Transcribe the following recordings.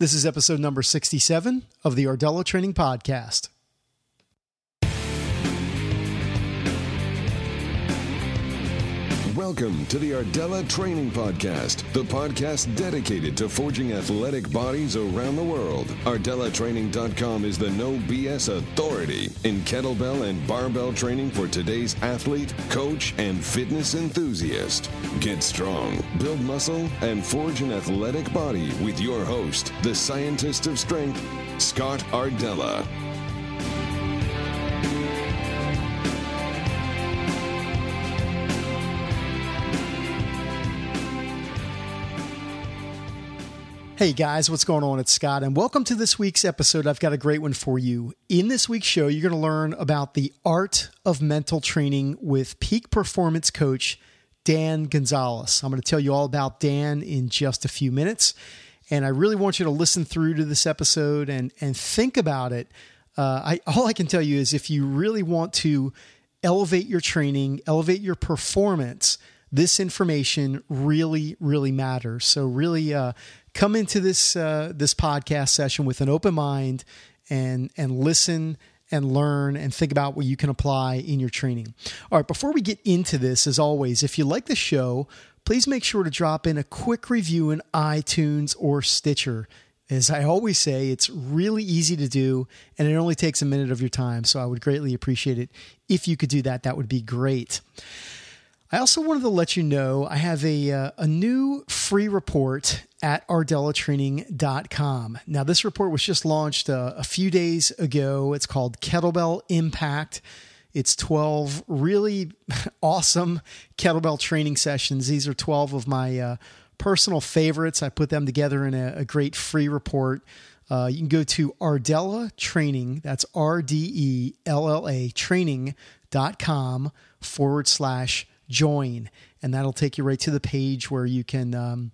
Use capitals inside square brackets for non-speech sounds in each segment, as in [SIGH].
This is episode number 67 of the Ardella Training Podcast. Welcome to the Ardella Training Podcast, the podcast dedicated to forging athletic bodies around the world. ArdellaTraining.com is the no BS authority in kettlebell and barbell training for today's athlete, coach, and fitness enthusiast. Get strong, build muscle, and forge an athletic body with your host, the scientist of strength, Scott Ardella. Hey guys, what's going on? It's Scott, and welcome to this week's episode. I've got a great one for you. In this week's show, you're going to learn about the art of mental training with peak performance coach Dan Gonzalez. I'm going to tell you all about Dan in just a few minutes, and I really want you to listen through to this episode and and think about it. Uh, I all I can tell you is if you really want to elevate your training, elevate your performance this information really, really matters. So really, uh, come into this uh, this podcast session with an open mind and and listen and learn and think about what you can apply in your training. All right, before we get into this, as always, if you like the show, please make sure to drop in a quick review in iTunes or Stitcher. As I always say, it's really easy to do and it only takes a minute of your time. So I would greatly appreciate it if you could do that. That would be great. I also wanted to let you know I have a, uh, a new free report at ardellatraining.com. Now, this report was just launched uh, a few days ago. It's called Kettlebell Impact. It's 12 really [LAUGHS] awesome kettlebell training sessions. These are 12 of my uh, personal favorites. I put them together in a, a great free report. Uh, you can go to Ardella Training, that's R D E L L A training.com forward slash join, and that'll take you right to the page where you can um,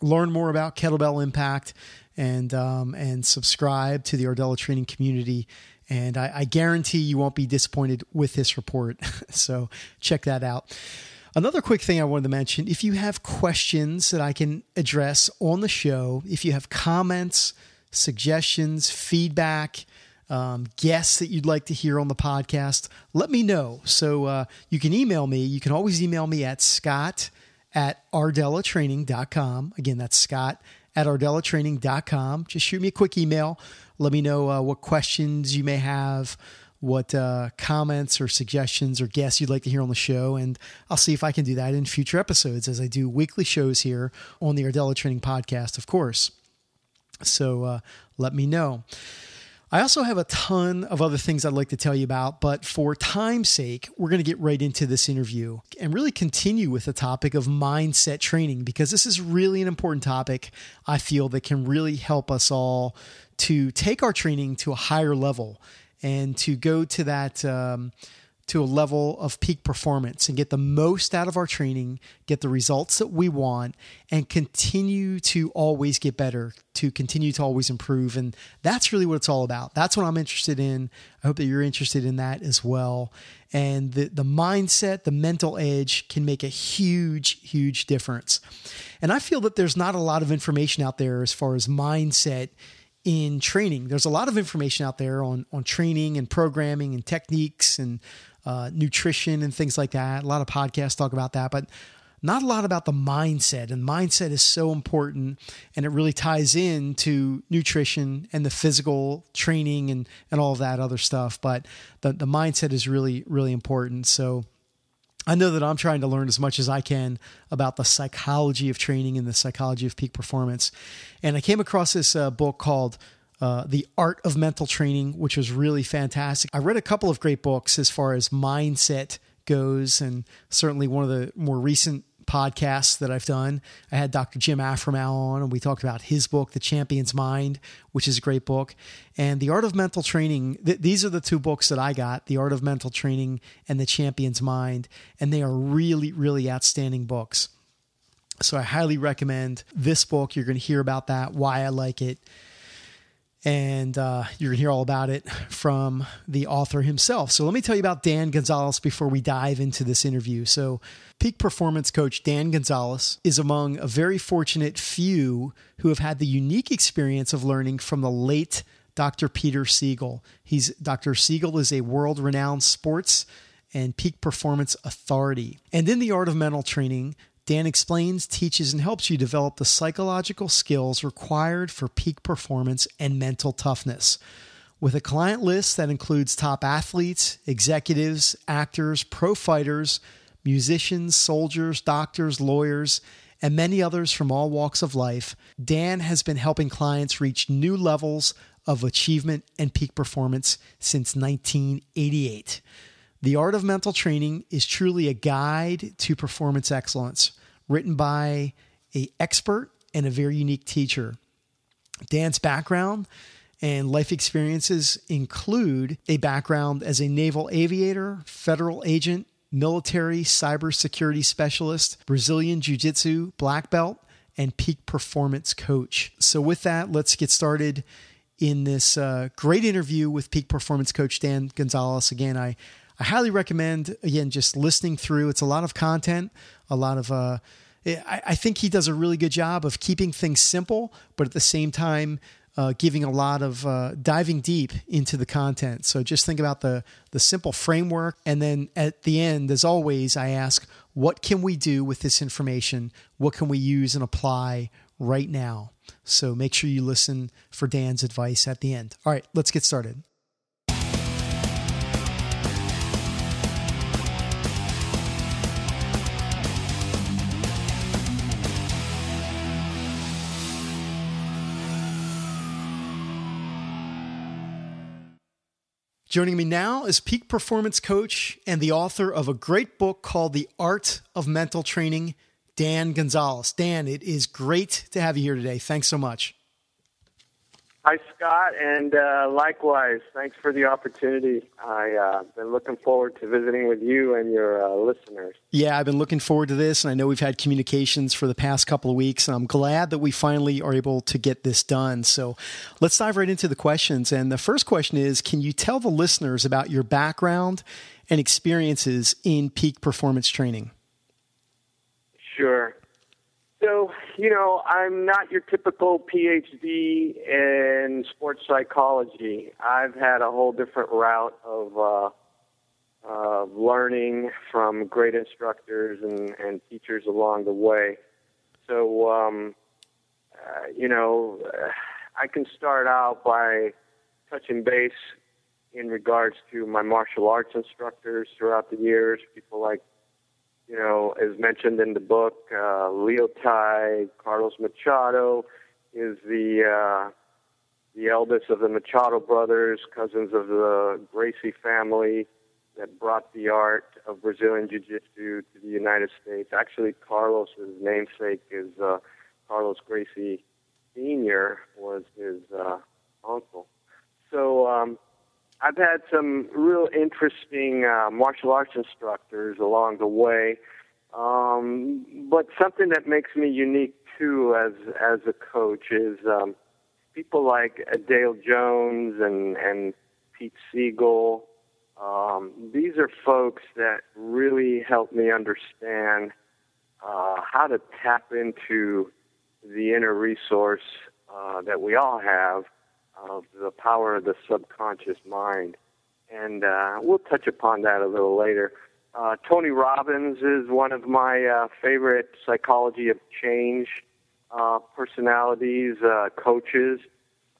learn more about kettlebell impact and um, and subscribe to the Ardella training community. And I, I guarantee you won't be disappointed with this report. [LAUGHS] so check that out. Another quick thing I wanted to mention if you have questions that I can address on the show, if you have comments, suggestions, feedback, um, guests that you'd like to hear on the podcast, let me know. So uh, you can email me. You can always email me at scott at ardellatraining.com. Again, that's scott at ardellatraining.com. Just shoot me a quick email. Let me know uh, what questions you may have, what uh, comments or suggestions or guests you'd like to hear on the show. And I'll see if I can do that in future episodes as I do weekly shows here on the Ardella Training Podcast, of course. So uh, let me know. I also have a ton of other things I'd like to tell you about, but for time's sake, we're going to get right into this interview and really continue with the topic of mindset training because this is really an important topic I feel that can really help us all to take our training to a higher level and to go to that. Um, to a level of peak performance and get the most out of our training, get the results that we want, and continue to always get better, to continue to always improve. And that's really what it's all about. That's what I'm interested in. I hope that you're interested in that as well. And the, the mindset, the mental edge can make a huge, huge difference. And I feel that there's not a lot of information out there as far as mindset in training. There's a lot of information out there on on training and programming and techniques and uh, nutrition and things like that. A lot of podcasts talk about that, but not a lot about the mindset. And mindset is so important and it really ties in to nutrition and the physical training and, and all of that other stuff. But the, the mindset is really, really important. So I know that I'm trying to learn as much as I can about the psychology of training and the psychology of peak performance. And I came across this uh, book called uh, the Art of Mental Training, which was really fantastic. I read a couple of great books as far as mindset goes, and certainly one of the more recent podcasts that I've done. I had Dr. Jim Afremow on, and we talked about his book, The Champion's Mind, which is a great book. And The Art of Mental Training, th- these are the two books that I got The Art of Mental Training and The Champion's Mind. And they are really, really outstanding books. So I highly recommend this book. You're going to hear about that, why I like it And uh, you're going to hear all about it from the author himself. So let me tell you about Dan Gonzalez before we dive into this interview. So, peak performance coach Dan Gonzalez is among a very fortunate few who have had the unique experience of learning from the late Dr. Peter Siegel. He's Dr. Siegel is a world-renowned sports and peak performance authority. And in the art of mental training, Dan explains, teaches, and helps you develop the psychological skills required for peak performance and mental toughness. With a client list that includes top athletes, executives, actors, pro fighters, musicians, soldiers, doctors, lawyers, and many others from all walks of life, Dan has been helping clients reach new levels of achievement and peak performance since 1988. The Art of Mental Training is truly a guide to performance excellence, written by a expert and a very unique teacher. Dan's background and life experiences include a background as a naval aviator, federal agent, military cybersecurity specialist, Brazilian Jiu Jitsu black belt, and peak performance coach. So, with that, let's get started in this uh, great interview with peak performance coach Dan Gonzalez. Again, I, I highly recommend, again, just listening through. It's a lot of content, a lot of, uh, I, I think he does a really good job of keeping things simple, but at the same time, uh, giving a lot of uh, diving deep into the content. So just think about the the simple framework, and then at the end, as always, I ask, what can we do with this information? What can we use and apply right now? So make sure you listen for Dan's advice at the end. All right, let's get started. Joining me now is peak performance coach and the author of a great book called The Art of Mental Training, Dan Gonzalez. Dan, it is great to have you here today. Thanks so much. Hi, Scott, and uh, likewise, thanks for the opportunity. I've uh, been looking forward to visiting with you and your uh, listeners. Yeah, I've been looking forward to this, and I know we've had communications for the past couple of weeks, and I'm glad that we finally are able to get this done. So let's dive right into the questions. And the first question is Can you tell the listeners about your background and experiences in peak performance training? Sure. So, you know, I'm not your typical PhD in sports psychology. I've had a whole different route of uh, uh, learning from great instructors and, and teachers along the way. So, um, uh, you know, I can start out by touching base in regards to my martial arts instructors throughout the years, people like you know, as mentioned in the book, uh, Leo Tai, Carlos Machado is the uh, the eldest of the Machado brothers, cousins of the Gracie family that brought the art of Brazilian Jiu-Jitsu to the United States. Actually, Carlos's namesake is uh, Carlos Gracie Sr. was his uh, uncle. So um, I've had some real interesting uh, martial arts instructors along the way, um, but something that makes me unique too as as a coach is um, people like Dale Jones and and Pete Siegel. Um, these are folks that really help me understand uh, how to tap into the inner resource uh, that we all have of the power of the subconscious mind. And uh, we'll touch upon that a little later. Uh, Tony Robbins is one of my uh, favorite psychology of change uh, personalities, uh, coaches.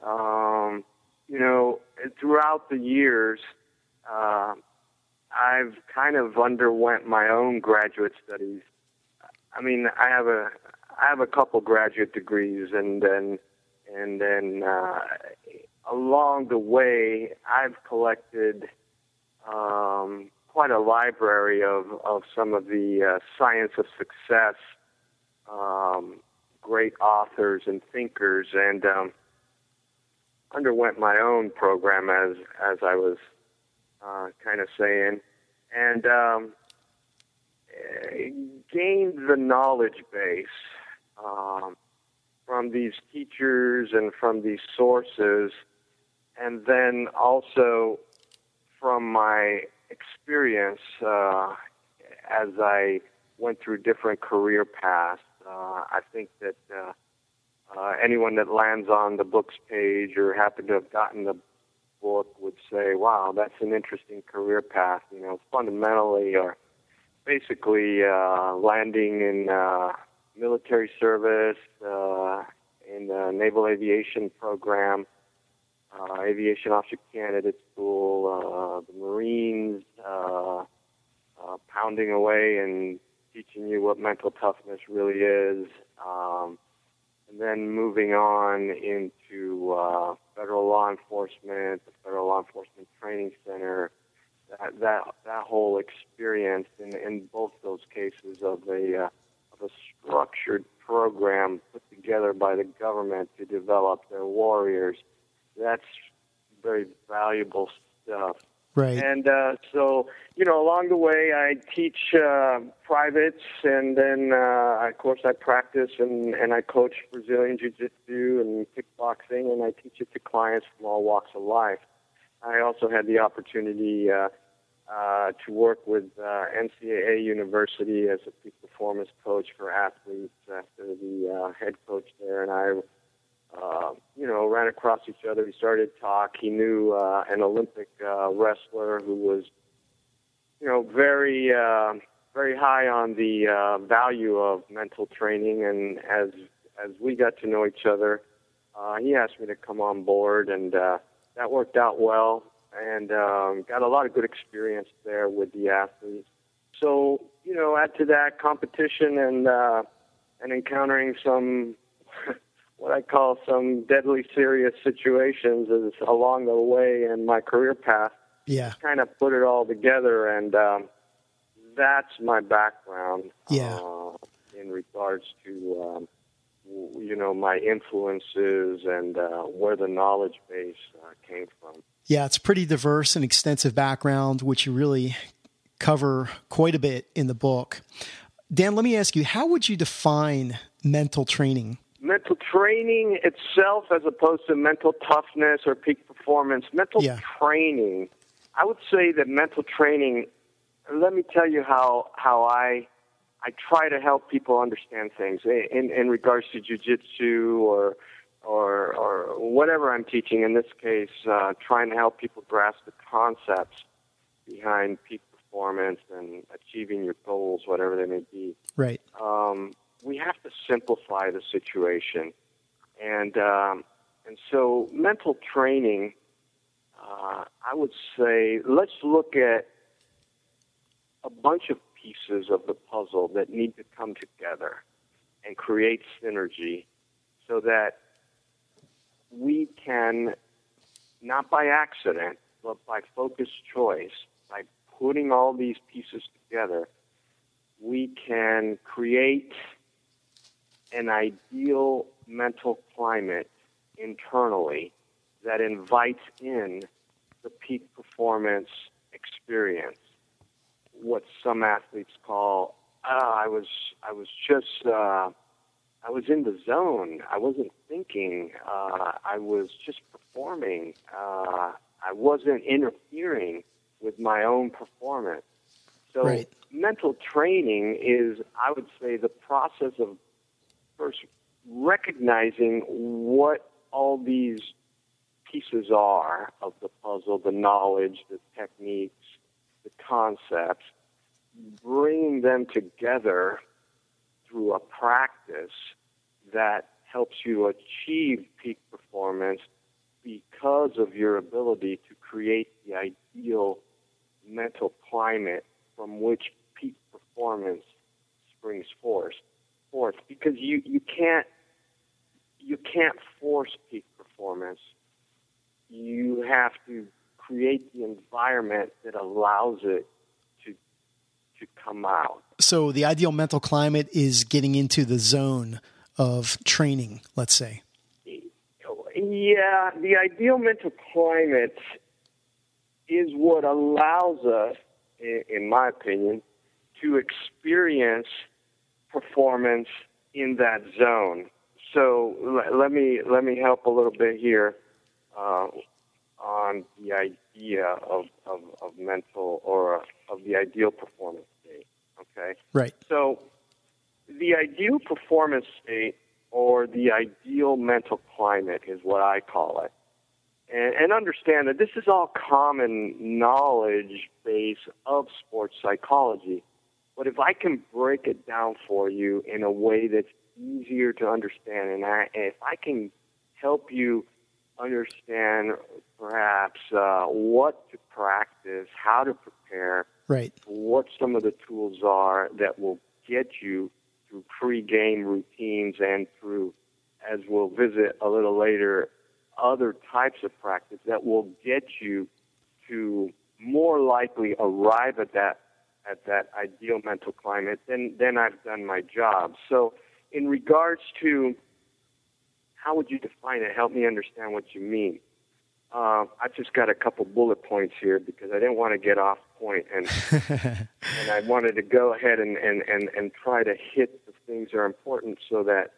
Um, you know, throughout the years, uh, I've kind of underwent my own graduate studies. I mean, I have a I have a couple graduate degrees, and then and then uh, along the way, I've collected um, quite a library of, of some of the uh, science of success, um, great authors and thinkers, and um, underwent my own program as as I was uh, kind of saying, and um, gained the knowledge base. Um, from these teachers and from these sources, and then also from my experience uh, as I went through different career paths. Uh, I think that uh, uh, anyone that lands on the books page or happened to have gotten the book would say, "Wow, that's an interesting career path." You know, fundamentally, or basically uh, landing in uh, military service, uh, in the Naval Aviation Program, uh, Aviation Officer Candidate School, uh, the Marines, uh, uh, pounding away and teaching you what mental toughness really is. Um, and then moving on into uh, federal law enforcement, the Federal Law Enforcement Training Center, that that, that whole experience in, in both those cases of a uh, of a structured program put together by the government to develop their warriors. That's very valuable stuff. Right. And uh, so, you know, along the way, I teach uh, privates, and then, uh, of course, I practice and, and I coach Brazilian Jiu Jitsu and kickboxing, and I teach it to clients from all walks of life. I also had the opportunity uh, uh, to work with uh, NCAA University as a peak performance coach for athletes after the uh, head coach there, and I uh, you know, ran across each other. We started to talk. He knew uh, an Olympic uh, wrestler who was, you know, very, uh, very high on the uh, value of mental training. And as as we got to know each other, uh, he asked me to come on board, and uh, that worked out well. And um, got a lot of good experience there with the athletes. So, you know, add to that competition and uh, and encountering some what I call some deadly serious situations is along the way in my career path. Yeah. Kind of put it all together, and um, that's my background. Yeah. Uh, in regards to, um, you know, my influences and uh, where the knowledge base uh, came from. Yeah, it's pretty diverse and extensive background, which you really cover quite a bit in the book. Dan, let me ask you, how would you define mental training? Mental training itself as opposed to mental toughness or peak performance. Mental yeah. training. I would say that mental training let me tell you how how i i try to help people understand things in in regards to jiu-jitsu or or or whatever i'm teaching. In this case uh, trying to help people grasp the concepts behind peak performance and achieving your goals whatever they may be. Right. Um, we have to simplify the situation, and um, and so mental training. Uh, I would say let's look at a bunch of pieces of the puzzle that need to come together and create synergy, so that we can, not by accident, but by focused choice, by putting all these pieces together, we can create an ideal mental climate internally that invites in the peak performance experience. What some athletes call, oh, I was, I was just, uh, I was in the zone. I wasn't thinking. Uh, I was just performing. Uh, I wasn't interfering with my own performance. So, right. mental training is, I would say, the process of first recognizing what all these pieces are of the puzzle the knowledge, the techniques, the concepts, bringing them together through a practice that helps you achieve peak performance because of your ability to create the ideal mental climate from which peak performance springs forth because you you can't you can't force peak performance. You have to create the environment that allows it to to come out. So the ideal mental climate is getting into the zone of training, let's say. Yeah, the ideal mental climate is what allows us, in my opinion, to experience performance in that zone. so l- let me let me help a little bit here uh, on the idea of, of, of mental or uh, of the ideal performance state. Okay. Right. So the ideal performance state or the ideal mental climate is what I call it. And, and understand that this is all common knowledge base of sports psychology. But if I can break it down for you in a way that's easier to understand, and, I, and if I can help you understand perhaps uh, what to practice, how to prepare, right. what some of the tools are that will get you through pre-game routines and through, as we'll visit a little later, other types of practice that will get you to more likely arrive at that at that ideal mental climate, then then I've done my job. So, in regards to how would you define it? Help me understand what you mean. Uh, I've just got a couple bullet points here because I didn't want to get off point and [LAUGHS] and I wanted to go ahead and, and, and, and try to hit the things that are important so that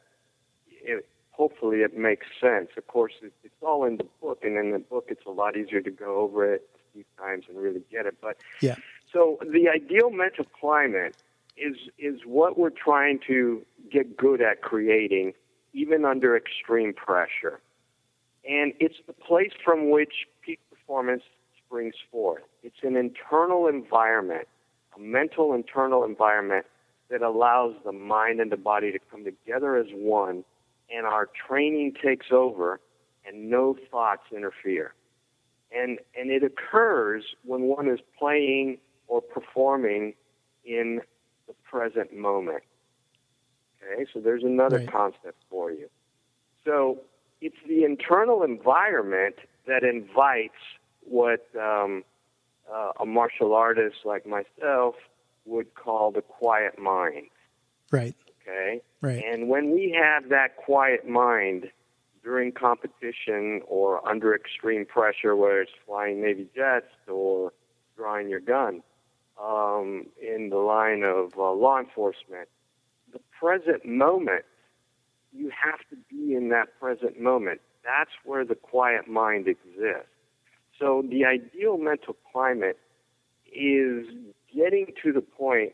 it, hopefully it makes sense. Of course, it, it's all in the book, and in the book it's a lot easier to go over it a few times and really get it. But yeah. So the ideal mental climate is is what we're trying to get good at creating, even under extreme pressure. And it's the place from which peak performance springs forth. It's an internal environment, a mental internal environment that allows the mind and the body to come together as one, and our training takes over, and no thoughts interfere. And, and it occurs when one is playing or performing in the present moment. Okay, so there's another right. concept for you. So it's the internal environment that invites what um, uh, a martial artist like myself would call the quiet mind. Right. Okay. Right. And when we have that quiet mind during competition or under extreme pressure, whether it's flying Navy jets or drawing your gun um, in the line of uh, law enforcement, the present moment you have to be in that present moment. That's where the quiet mind exists. So the ideal mental climate is getting to the point,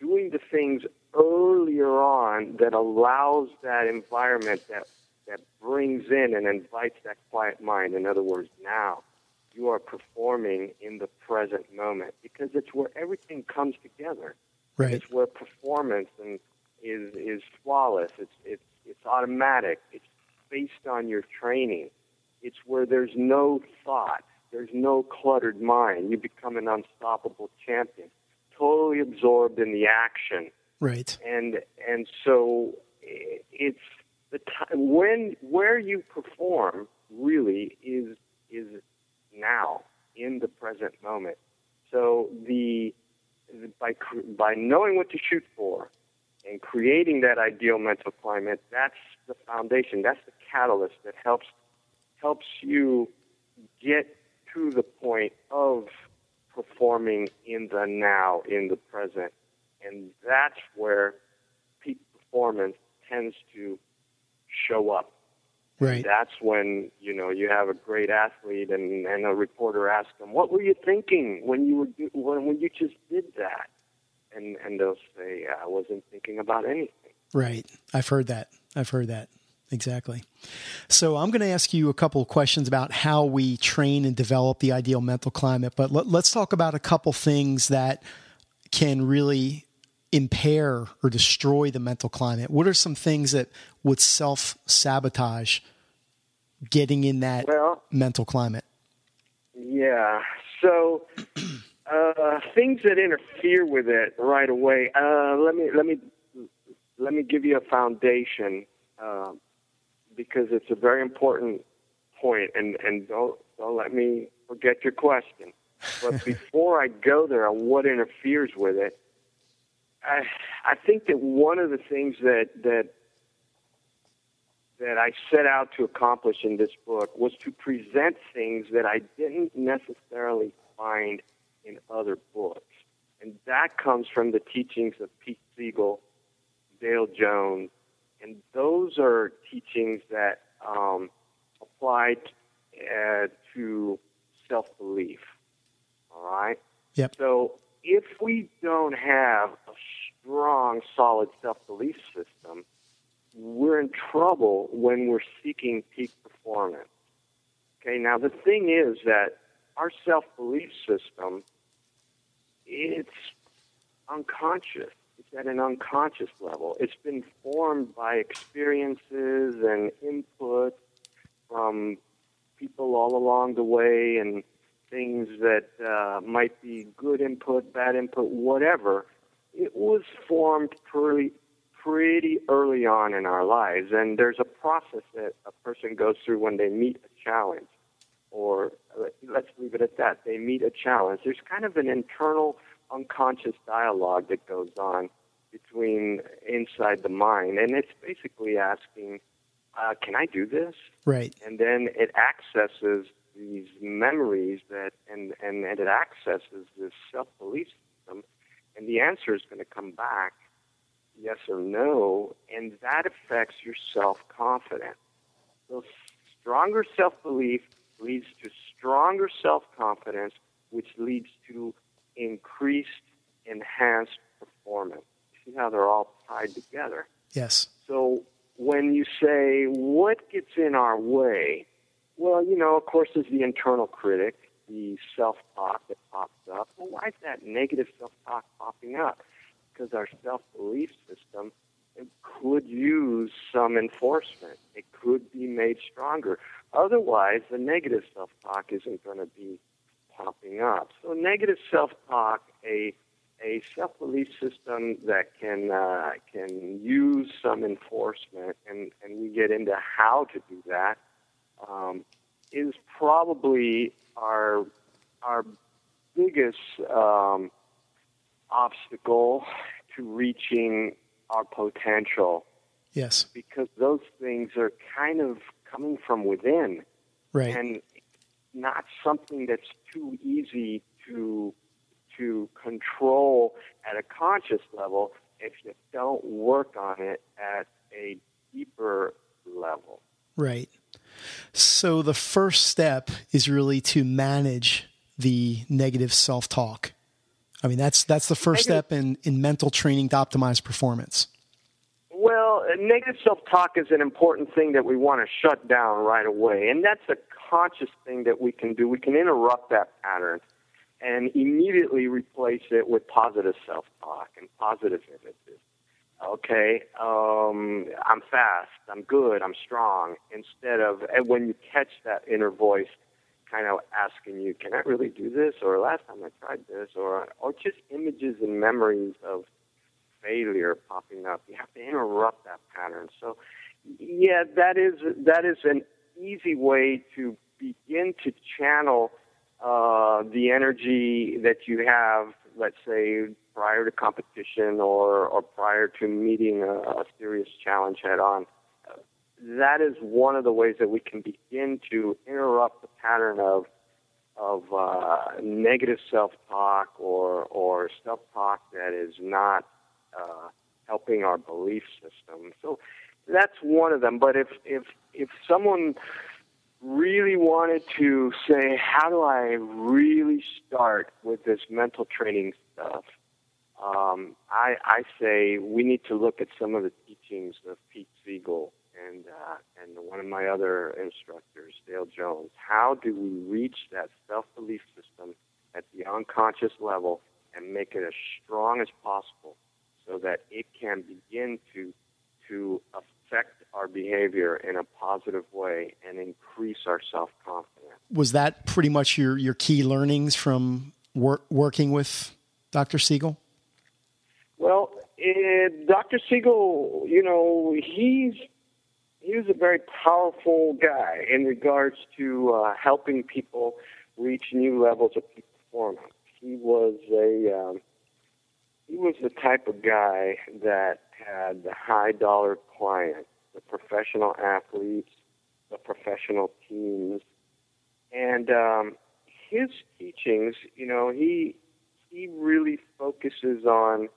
doing the things earlier on that allows that environment that that brings in and invites that quiet mind. In other words, now you are performing in the present moment because it's where everything comes together. Right. It's where performance and is is flawless. It's it's it's automatic. It's based on your training. It's where there's no thought. There's no cluttered mind. You become an unstoppable champion, totally absorbed in the action. Right. And and so it's the time when where you perform really is is now in the present moment. So the by by knowing what to shoot for and creating that ideal mental climate, that's the foundation. That's the catalyst that helps helps you get to the point of performing in the now, in the present. And that's where peak performance tends to show up. Right. That's when you know you have a great athlete, and, and a reporter asks them, "What were you thinking when you were when when you just did that?" And and they'll say, "I wasn't thinking about anything." Right. I've heard that. I've heard that. Exactly. So I'm going to ask you a couple of questions about how we train and develop the ideal mental climate, but let, us talk about a couple things that can really impair or destroy the mental climate? What are some things that would self sabotage getting in that well, mental climate? Yeah. So uh, things that interfere with it right away. Uh, let me let me let me give you a foundation uh, because it's a very important point, and and don't don't let me forget your question. But [LAUGHS] before I go there on what interferes with it, I, I think that one of the things that that that I set out to accomplish in this book was to present things that I didn't necessarily find in other books, and that comes from the teachings of Pete Siegel, Dale Jones, And those are teachings that um, apply uh, to self belief. All right? Yep. So if we don't have a strong, solid self belief system, we're in trouble when we're seeking peak performance. Okay, now the thing is that our self belief system, it's unconscious. It's at an unconscious level. It's been formed by experiences and input from people all along the way and things that uh, might be good input, bad input, whatever. It was formed pretty, pretty early on in our lives, and there's a process that a person goes through when they meet a challenge, or let's leave it at that. They meet a challenge. There's kind of an internal unconscious dialogue that goes on between inside the mind, and it's basically asking, uh, "Can I do this?" Right. And then it accesses these memories that, and and, and it accesses this self belief system, and the answer is going to come back, yes or no, and that affects your self confidence. So stronger self belief leads to stronger self confidence, which leads to increased, enhanced performance. See how they're all tied together. Yes. So when you say, what gets in our way? Well, you know, of course, there's the internal critic, the self talk that pops up. Well, why is that negative self talk popping up? Because our self belief system could use some enforcement. It could be made stronger. Otherwise, the negative self talk isn't going to be popping up. So, negative self talk, a a self belief system that can uh, can use some enforcement, and, and we get into how to do that, um, is probably our our biggest um, obstacle to reaching our potential. Yes. Because those things are kind of coming from within, right? And not something that's too easy to to control at a conscious level if you don't work on it at a deeper level. Right. So the first step is really to manage the negative self-talk. I mean, that's that's the first negative, step in, in mental training to optimize performance. Well, uh, negative self-talk is an important thing that we want to shut down right away, and that's a conscious thing that we can do. We can interrupt that pattern and immediately replace it with positive self-talk and positive images. Okay, um, I'm fast, I'm good, I'm strong. Instead of and when you catch that inner voice, kind of asking you, "Can I really do this?" or "Last time I tried this," or or just images and memories of failure popping up. You have to interrupt that pattern. So, yeah, that is that is an easy way to begin to channel uh, the energy that you have, let's say, prior to competition or, or prior to meeting a, a serious challenge head on. that is one of the ways that we can begin to interrupt the pattern of of uh, negative self-talk or or self-talk that is not uh, helping our belief system. So that's one of them. But if if if someone really wanted to say, how do I really start with this mental training stuff? Um, I, I say we need to look at some of the teachings of Pete Siegel and uh, and one of my other instructors, Dale Jones. How do we reach that self belief system at the unconscious level and make it as strong as possible so that it can begin to to affect our behavior in a positive way and increase our self confidence. Was that pretty much your, your key learnings from work, working with Dr. Siegel? Uh, Dr. Siegel, you know, he's he was a very powerful guy in regards to uh, helping people reach new levels of performance. He was a um, he was the type of guy that had the high dollar clients, the professional athletes, the professional teams, and um, his teachings. You know, he he really focuses on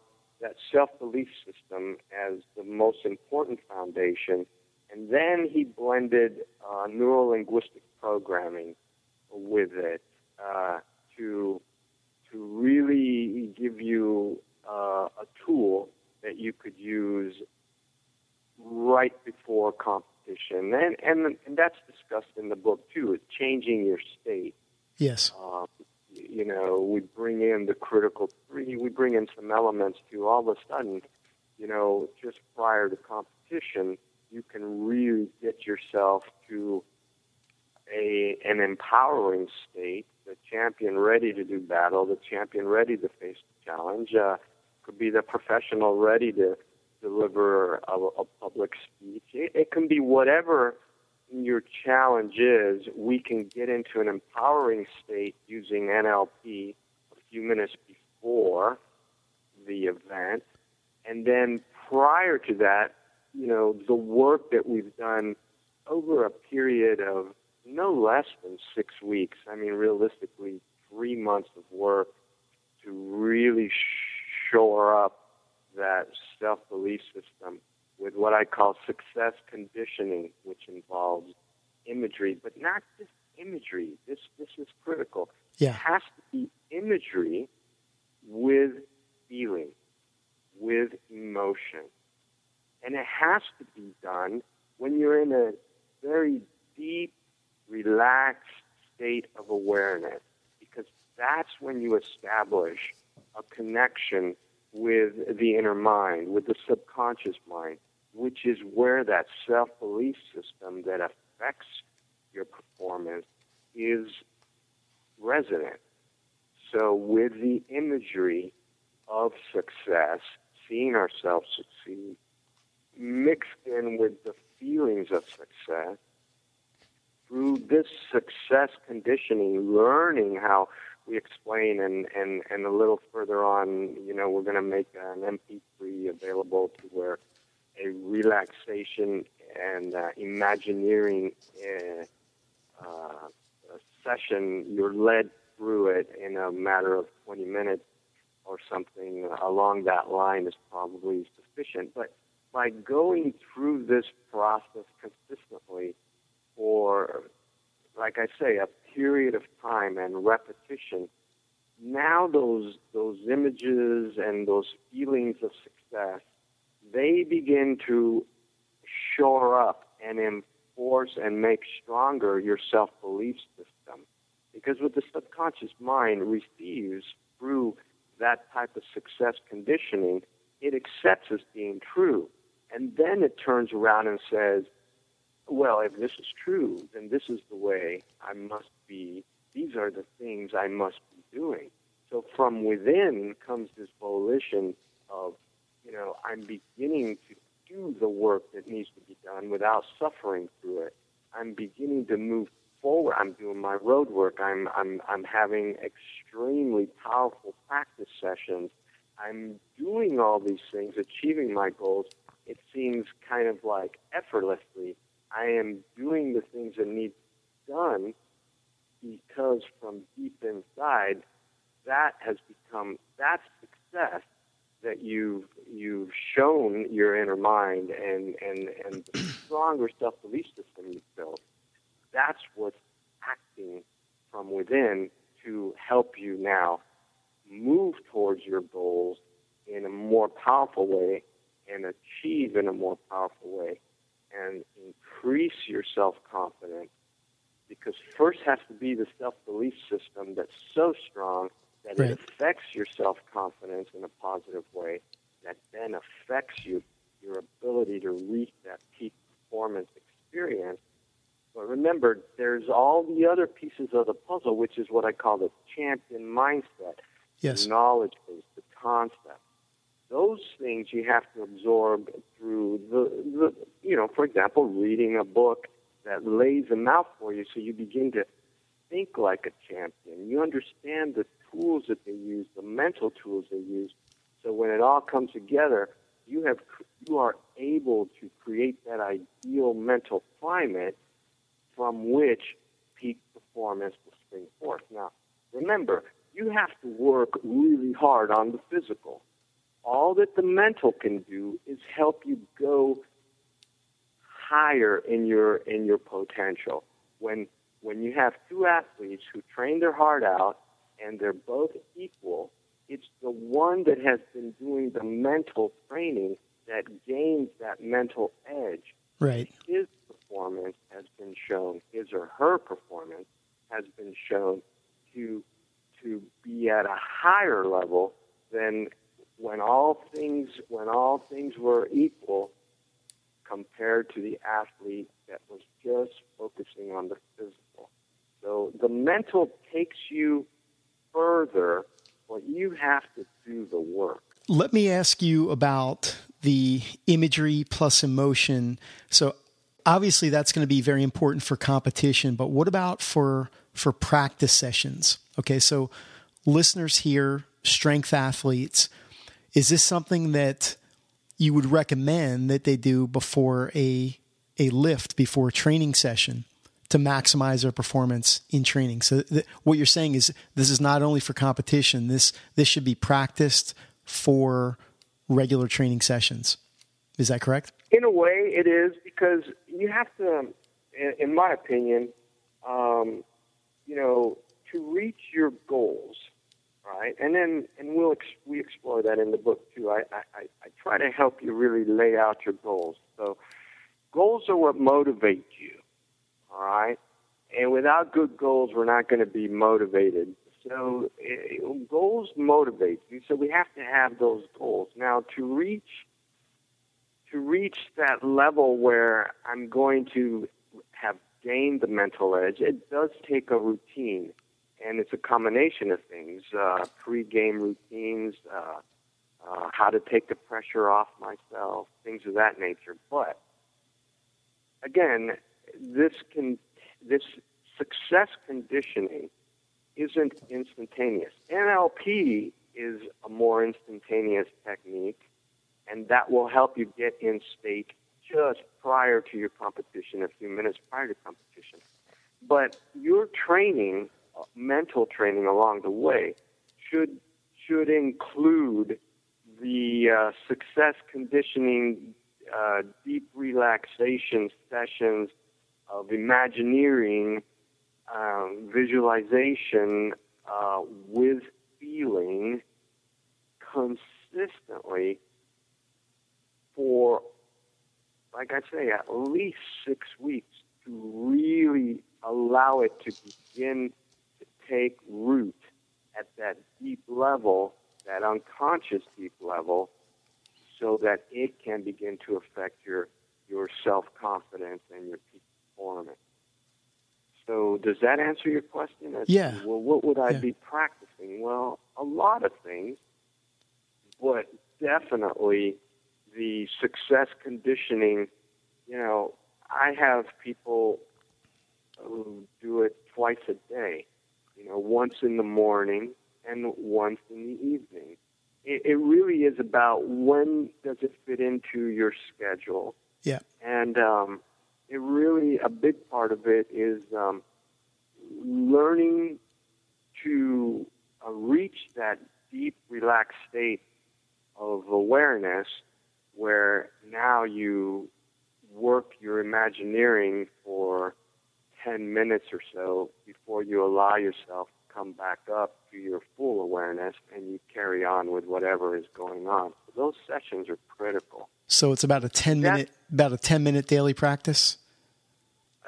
that self belief system as the most important foundation. And then he blended uh, neuro linguistic programming with it uh, to, to really give you uh, a tool that you could use right before competition. And, and, and that's discussed in the book too, is changing your state. Yes. Um, you know, we bring in the critical three, we bring in some elements to all of a sudden, you know, just prior to competition, you can really get yourself to a an empowering state, the champion ready to do battle, the champion ready to face the challenge, uh, could be the professional ready to deliver a, a public speech. It, it can be whatever your challenge is, we can get into an empowering state using NLP a few minutes before the event. And then prior to that, you know, the work that we've done over a period of no less than six weeks, I mean, realistically, three months of work to really shore up that self belief system with what I call success conditioning, which involves imagery, but not just imagery. This this is critical. Yeah. It has to be imagery with feeling, with emotion. And it has to be done when you're in a very deep, relaxed state of awareness, because that's when you establish a connection with the inner mind, with the subconscious mind which is where that self belief system that affects your performance is resident. So, with the imagery of success, seeing ourselves succeed, mixed in with the feelings of success, through this success conditioning, learning how we explain and, and, and a little further on, you know, we're going to make an MP3 available to where a relaxation and uh, imagineering uh, uh, session, you're led through it in a matter of 20 minutes or something along that line is probably sufficient. But by going through this process consistently for, like I say, a period of time and repetition, now those those images and those feelings of success they begin to shore up and enforce and make stronger your self belief system. Because what the subconscious mind receives through that type of success conditioning, it accepts as being true. And then it turns around and says, well, if this is true, then this is the way I must be. These are the things I must be doing. So from within comes this volition of you know, I'm beginning to do the work that needs to be done without suffering through it. I'm beginning to move forward. I'm doing my road work. I'm I'm I'm having extremely powerful practice sessions. I'm doing all these things, achieving my goals. It seems kind of like effortlessly. I am doing the things that need done because from deep inside, that has become that success that you've you've shown your inner mind and and and the [CLEARS THROAT] stronger self belief system you've built, that's what's acting from within to help you now move towards your goals in a more powerful way and achieve in a more powerful way and increase your self confidence because first has to be the self belief system that's so strong that right. it affects your self confidence in a positive way, that then affects you, your ability to reach that peak performance experience. But remember, there's all the other pieces of the puzzle, which is what I call the champion mindset, yes. the knowledge base, the concept. Those things you have to absorb through the, the, you know, for example, reading a book that lays them out for you so you begin to think like a champion. You understand the tools that they use, the mental tools they use. So when it all comes together, you have you are able to create that ideal mental climate from which peak performance will spring forth. Now, remember, you have to work really hard on the physical. all that the mental can do is help you go higher in your in your potential. When when you have two athletes who train their heart out and they're both equal, it's the one that has been doing the mental training that gains that mental edge. Right. His performance has been shown, his or her performance has been shown to to be at a higher level than when all things when all things were equal compared to the athlete that was just focusing on the physical. So the mental takes you further, but you have to do the work. Let me ask you about the imagery plus emotion. So obviously that's going to be very important for competition, but what about for for practice sessions? Okay, so listeners here, strength athletes, is this something that you would recommend that they do before a a lift before a training session to maximize their performance in training. So th- what you're saying is this is not only for competition. This this should be practiced for regular training sessions. Is that correct? In a way, it is because you have to, in, my opinion, um, you know, to reach your goals, right? And then, and we'll ex- we explore that in the book too. I, I, I try to help you really lay out your goals. So, goals are what motivate you, all right? And without good goals, we're not going to be motivated. So, uh, goals motivate you. So we have to have those goals. Now, to reach to reach that level where I'm going to have gained the mental edge, it does take a routine and it's a combination of things: uh, pre-game routines, uh, uh, how to take the pressure off myself, things of that nature. But again, this can this success conditioning isn't instantaneous. NLP is a more instantaneous technique, and that will help you get in state just prior to your competition, a few minutes prior to competition. But your training mental training along the way should should include the uh, success conditioning, uh, deep relaxation sessions of imagineering, um, visualization uh, with feeling consistently for, like I say, at least six weeks to really allow it to begin to take root at that deep level, that unconscious deep level, so that it can begin to affect your your self confidence and your peak So, does that answer your question? As yeah. To, well, what would I yeah. be practicing? Well, a lot of things, but definitely the success conditioning. You know, I have people who do it twice a day you know, once in the morning and once in the evening. It, it really is about when does it fit into your schedule. Yeah. And um, it really, a big part of it is um, learning to uh, reach that deep, relaxed state of awareness where now you work your imagineering for 10 minutes or so before you allow yourself to come back up to your full awareness and you carry on with whatever is going on. So those sessions are critical. So it's about a 10 minute about a 10 minute daily practice?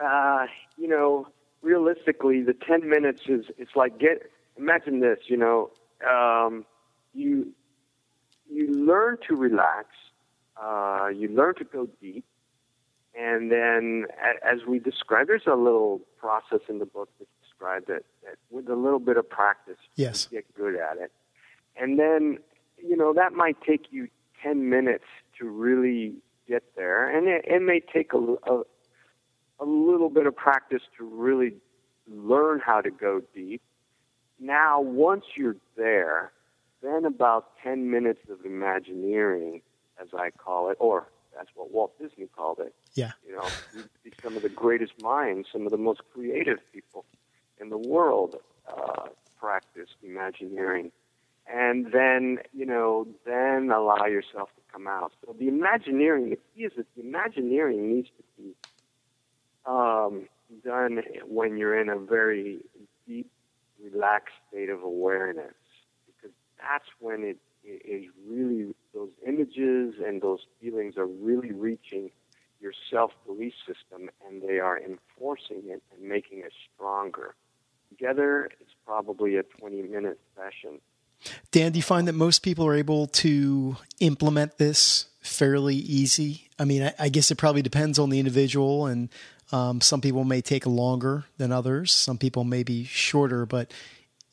Uh, you know, realistically the 10 minutes is it's like get imagine this, you know, um, you you learn to relax, uh, you learn to go deep, and then, as we described, there's a little process in the book that describes it that with a little bit of practice, yes. you get good at it. And then, you know, that might take you 10 minutes to really get there. And it, it may take a, a, a little bit of practice to really learn how to go deep. Now, once you're there, then about 10 minutes of imagineering, as I call it, or that's what Walt Disney called it. Yeah. You know, some of the greatest minds, some of the most creative people in the world uh, practice Imagineering. and then you know, then allow yourself to come out. So the imagineering, the key is that the imagineering needs to be um, done when you're in a very deep, relaxed state of awareness, because that's when it, is really those images and those feelings are really reaching your self belief system and they are enforcing it and making it stronger. Together, it's probably a 20 minute session. Dan, do you find that most people are able to implement this fairly easy? I mean, I, I guess it probably depends on the individual, and um, some people may take longer than others. Some people may be shorter, but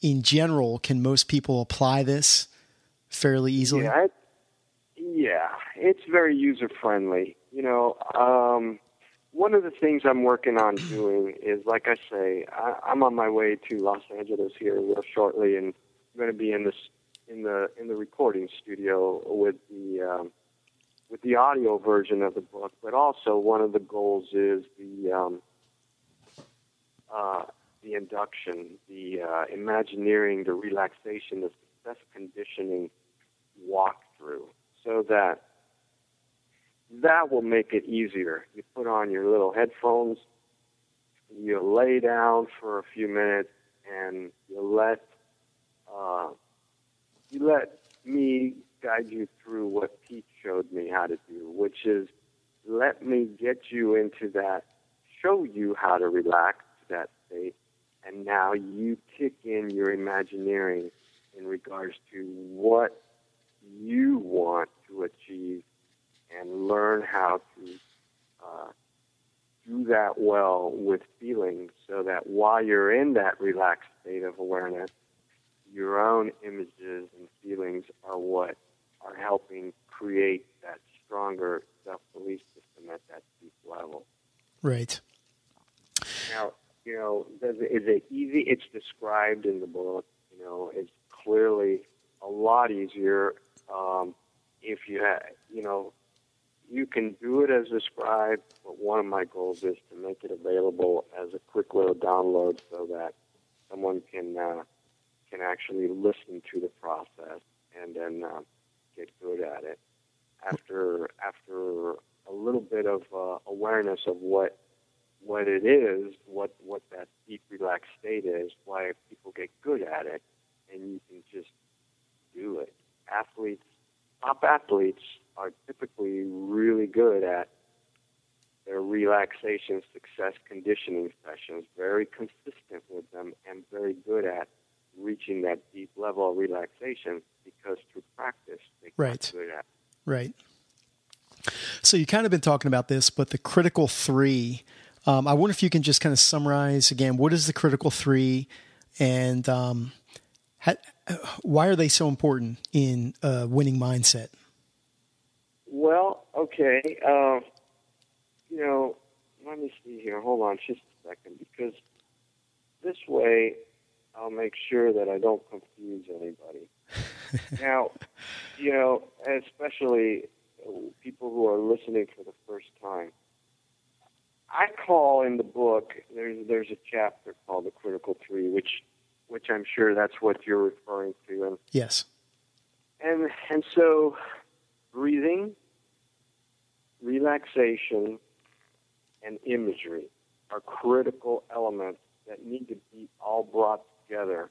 in general, can most people apply this fairly easily? Yeah, it, yeah, it's very user friendly. You know, um, one of the things I'm working on [CLEARS THROAT] doing is, like I say, I, I'm on my way to Los Angeles here real shortly, and I'm going to be in this in the in the recording studio with the um, with the audio version of the book. But also, one of the goals is the um, uh, the induction, the uh, imagineering, the relaxation, the success conditioning walkthrough, so that that will make it easier. You put on your little headphones, you lay down for a few minutes, and you let uh, you let me guide you through what Pete showed me how to do, which is let me get you into that, show you how to relax to that state, and now you kick in your imagineering in regards to what you want to achieve and learn how to uh, do that well with feelings so that while you're in that relaxed state of awareness, your own images and feelings are what are helping create that stronger self belief system at that deep level. Right. Now, you know, is it easy? It's described in the book. You know, it's clearly a lot easier um, if you have, you know, you can do it as described, but one of my goals is to make it available as a quick little download so that someone can uh, can actually listen to the process and then uh, get good at it. After after a little bit of uh, awareness of what what it is, what what that deep relaxed state is, why people get good at it, and you can just do it. Athletes, top athletes, are typically really good at their relaxation success conditioning sessions, very consistent with them, and very good at reaching that deep level of relaxation because through practice they right. Right. So you kind of been talking about this, but the critical three. Um, I wonder if you can just kind of summarize again. What is the critical three, and um, how, why are they so important in a winning mindset? Well, okay. Uh, you know, let me see here. Hold on just a second, because this way I'll make sure that I don't confuse anybody. [LAUGHS] now, you know, especially people who are listening for the first time. I call in the book there's there's a chapter called the critical three, which which I'm sure that's what you're referring to. And yes. And and so breathing, relaxation, and imagery are critical elements that need to be all brought together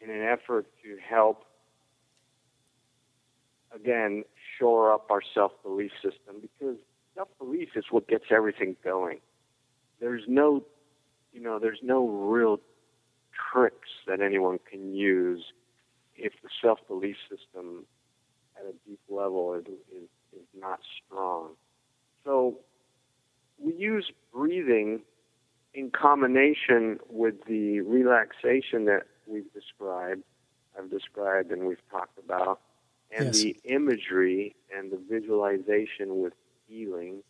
in an effort to help, again, shore up our self belief system because self belief is what gets everything going. There's no, you know, there's no real tricks that anyone can use if the self belief system at a deep level is, is, is not strong. So we use breathing in combination with the relaxation that we've described, I've described and we've talked about, and yes. the imagery and the visualization with healing.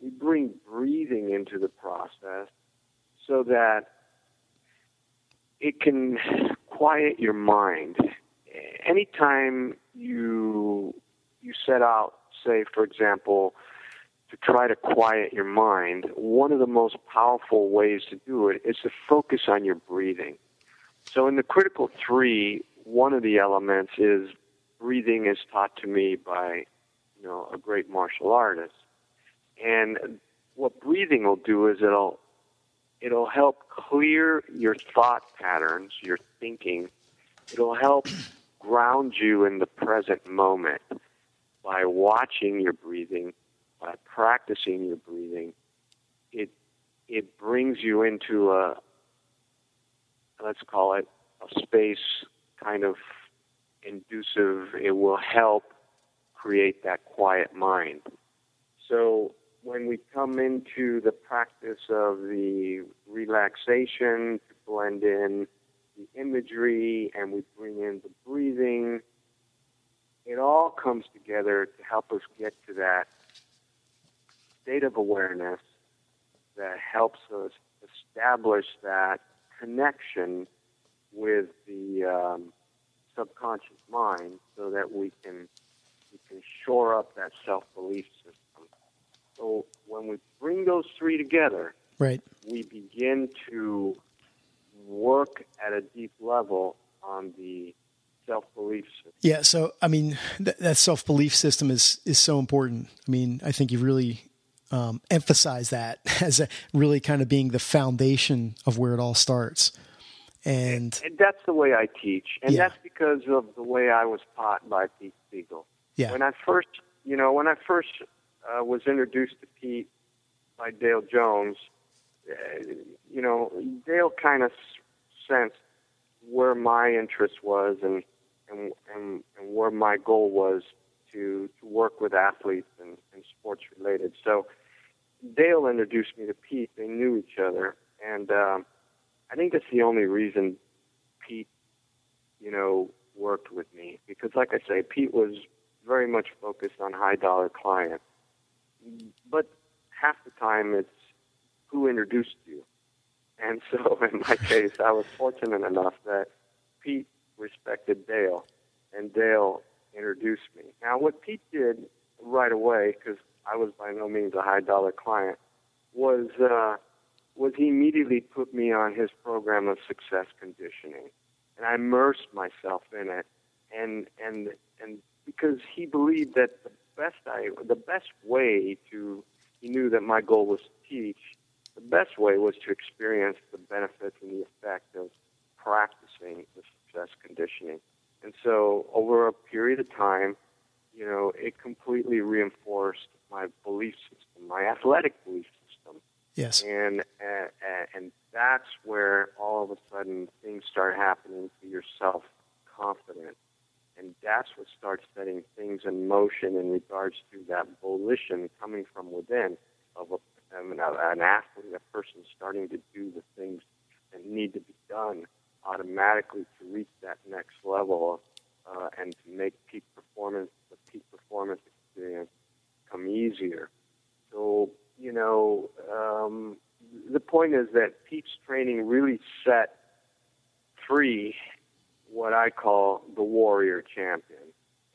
we bring breathing into the process so that it can quiet your mind. Anytime you you set out, say for example, to try to quiet your mind, one of the most powerful ways to do it is to focus on your breathing. So in the critical three, one of the elements is breathing is taught to me by, you know, a great martial artist. And what breathing will do is it'll it'll help clear your thought patterns, your thinking. It'll help ground you in the present moment by watching your breathing, by practicing your breathing. It it brings you into a let's call it a space kind of inducive. It will help create that quiet mind. So when we come into the practice of the relaxation blend in the imagery and we bring in the breathing, it all comes together to help us get to that state of awareness that helps us establish that connection with the um, subconscious mind so that we can we can shore up that self belief system. So when we bring those three together, right, we begin to work at a deep level on the self belief system. Yeah, so I mean th- that self belief system is is so important. I mean, I think you really um, emphasize that [LAUGHS] as a, really kind of being the foundation of where it all starts. And, and that's the way I teach, and yeah. that's because of the way I was taught by Pete Spiegel. Yeah. When I first, you know, when I first uh, was introduced to Pete by Dale Jones, uh, you know, Dale kind of sensed where my interest was and, and and and where my goal was to to work with athletes and, and sports related. So Dale introduced me to Pete. They knew each other, and um, I think that's the only reason Pete, you know, worked with me because, like I say, Pete was very much focused on high dollar clients but half the time it's who introduced you. And so [LAUGHS] in my case, I was fortunate enough that Pete respected Dale, and Dale introduced me. Now, what Pete did right away, because I was by no means a high dollar client, was uh, was he immediately put me on his program of success conditioning, and I immersed myself in it, and and and because he believed that the best I the best way to he knew that my goal was to teach. The best way was to experience the benefits and the effect of practicing the success conditioning. And so over a period of time, you know, it completely reinforced my belief system, my athletic belief. Yes. And uh, and that's where all of a sudden things start happening to your self confidence and that's what starts setting things in motion in regards to that volition coming from within of a, an athlete, a person starting to do the things that need to be done automatically to reach that next level uh, and to make peak performance, the peak performance experience come easier. So, you know, um, the point is that Pete's training really set free what I call the warrior champion.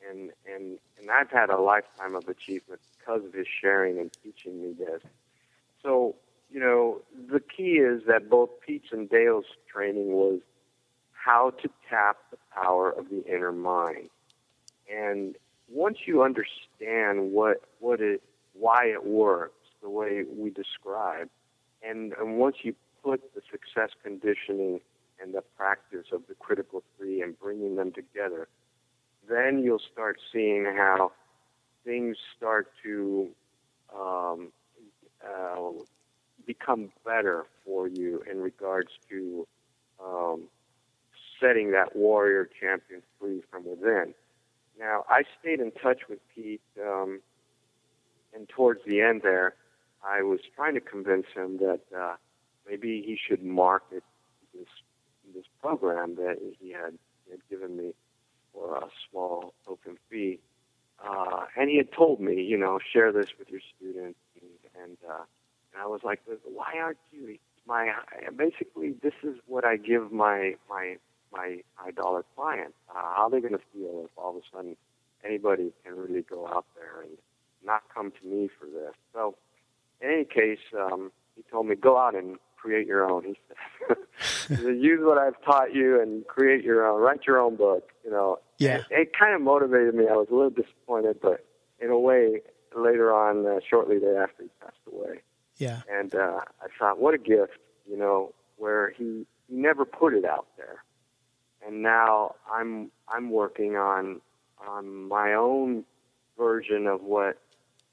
And, and, and I've had a lifetime of achievement because of his sharing and teaching me this. So, you know, the key is that both Pete's and Dale's training was how to tap the power of the inner mind. And once you understand what, what it, why it works the way we describe, and, and once you put the success conditioning and the practice of the critical three and bringing them together, then you'll start seeing how things start to um, uh, become better for you in regards to um, setting that warrior champion free from within. Now, I stayed in touch with Pete, um, and towards the end there, I was trying to convince him that uh, maybe he should market this this program that he had, he had given me for a small token fee. Uh, and he had told me, you know, share this with your students. And, and, uh, and I was like, why aren't you? My basically, this is what I give my my my dollar clients. Uh, how are they going to feel if all of a sudden anybody can really go out there and not come to me for this? So, in any case, um, he told me go out and create your own. [LAUGHS] He said. use what I've taught you and create your own, write your own book. You know, Yeah. it, it kind of motivated me. I was a little disappointed, but in a way, later on, uh, shortly thereafter, he passed away, Yeah. and uh, I thought, what a gift, you know, where he he never put it out there, and now I'm I'm working on on my own version of what